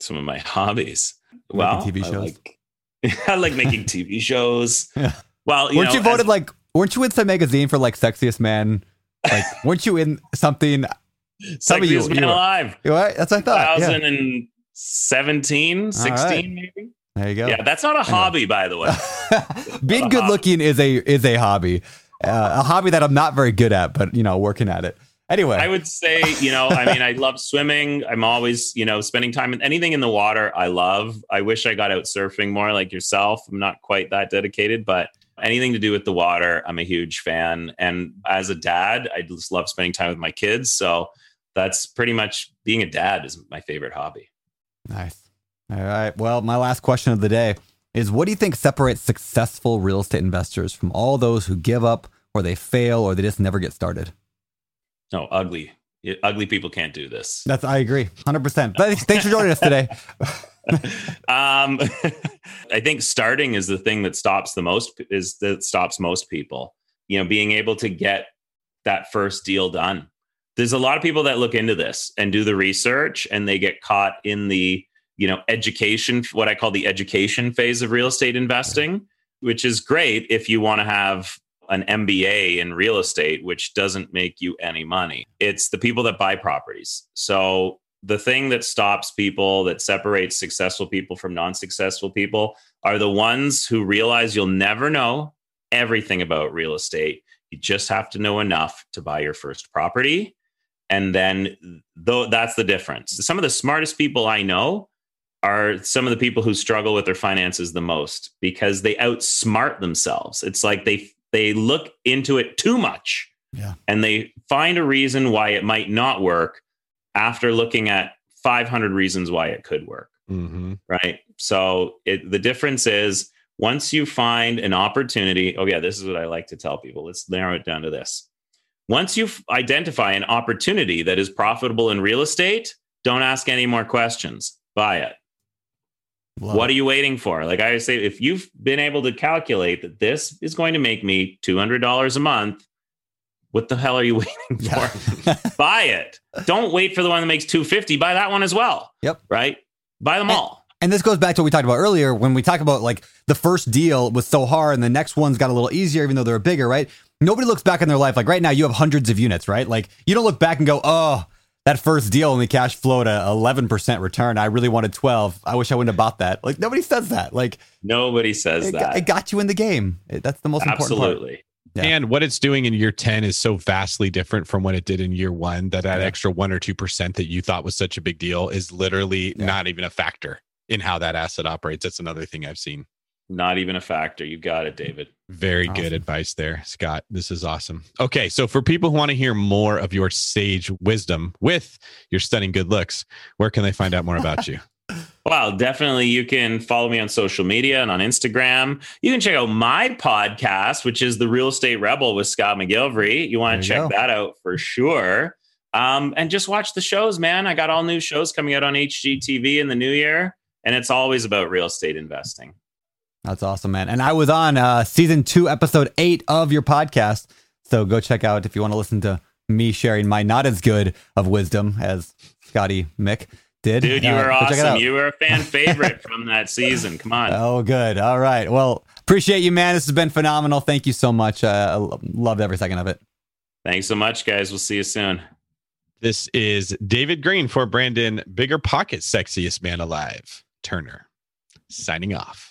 Some of my hobbies. Well, TV shows. I like I like making TV shows. Yeah. Well, you weren't know, you voted as, like? Weren't you in some magazine for like sexiest man? Like, weren't you in something? Sexiest you, man you alive. What? That's what I thought. 2017, 16, right. maybe. There you go. Yeah, that's not a hobby, by the way. Being good looking is a is a hobby, uh, a hobby that I'm not very good at, but you know, working at it. Anyway, I would say, you know, I mean, I love swimming. I'm always, you know, spending time in anything in the water. I love. I wish I got out surfing more like yourself. I'm not quite that dedicated, but anything to do with the water, I'm a huge fan. And as a dad, I just love spending time with my kids. So that's pretty much being a dad is my favorite hobby. Nice. All right. Well, my last question of the day is what do you think separates successful real estate investors from all those who give up or they fail or they just never get started? No, ugly. Ugly people can't do this. That's I agree. 100%. But thanks for joining us today. um, I think starting is the thing that stops the most is that stops most people. You know, being able to get that first deal done. There's a lot of people that look into this and do the research and they get caught in the, you know, education, what I call the education phase of real estate investing, which is great if you want to have an MBA in real estate, which doesn't make you any money. It's the people that buy properties. So the thing that stops people, that separates successful people from non successful people, are the ones who realize you'll never know everything about real estate. You just have to know enough to buy your first property. And then, though, that's the difference. Some of the smartest people I know are some of the people who struggle with their finances the most because they outsmart themselves. It's like they they look into it too much yeah. and they find a reason why it might not work after looking at 500 reasons why it could work Mm-hmm. right? So it, the difference is once you find an opportunity oh yeah this is what i like to tell people. Let's narrow it down to this. Once you identify an opportunity that is profitable in real estate don't ask any more questions. Buy it Love what it. are you waiting for? Like I say, if you've been able to calculate that this is going to make me $200 a month, what the hell are you waiting for? Buy it. Don't wait for the one that makes 250. Buy that one as well. Yep. Right? Buy them And- all. And this goes back to what we talked about earlier when we talk about like the first deal was so hard and the next one's got a little easier, even though they're bigger, right? Nobody looks back in their life. Like right now, you have hundreds of units, right? Like you don't look back and go, oh, that first deal only cash flowed a 11% return. I really wanted 12. I wish I wouldn't have bought that. Like nobody says that. Like Nobody says it, that. got, it got you in the game. It- That's the most important part. Absolutely. Yeah. And what it's doing in year 10 is so vastly different from what it did in year one that that Yeah. extra one or 2% that you thought was such a big deal is literally Yeah. not even a factor in how that asset operates. That's another thing I've seen. Not even a factor. You got it, David. Very good advice there, Scott. This is awesome. Okay, so for people who want to hear more of your sage wisdom with your stunning good looks, where can they find out more about you? Well, definitely you can follow me on social media and on Instagram. You can check out my podcast, which is The Real Estate Rebel with Scott McGillivray. You want to check go. that out for sure. Um, and just watch the shows, man. I got all new shows coming out on HGTV in the new year, and it's always about real estate investing. That's awesome, man. And I was on uh, season two, episode eight of your podcast. So go check out if you want to listen to me sharing my not as good of wisdom as Scotty Mick did. Dude, you Uh, were go check it awesome. You were a fan favorite from that season. Come on. Oh, good. All right. Well, appreciate you, man. This has been phenomenal. Thank you so much. Uh, I loved every second of it. Thanks so much, guys. We'll see you soon. This is David Greene for Brandon Bigger Pocket Sexiest Man Alive, Turner, signing off.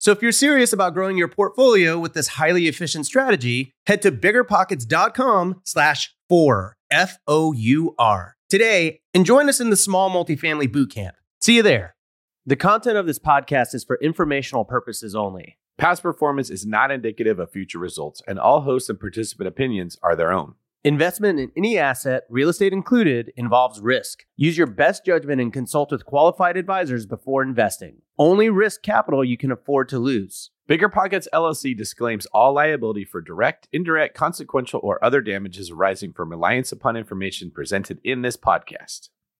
So if you're serious about growing your portfolio with this highly efficient strategy, head to biggerpockets.com slash four, F-O-U-R, today and join us in the small multifamily bootcamp. See you there. The content of this podcast is for informational purposes only. Past performance is not indicative of future results, and all hosts and participant opinions are their own. Investment in any asset, real estate included, involves risk. Use your best judgment and consult with qualified advisors before investing. Only risk capital you can afford to lose. Bigger Pockets LLC disclaims all liability for direct, indirect, consequential, or other damages arising from reliance upon information presented in this podcast.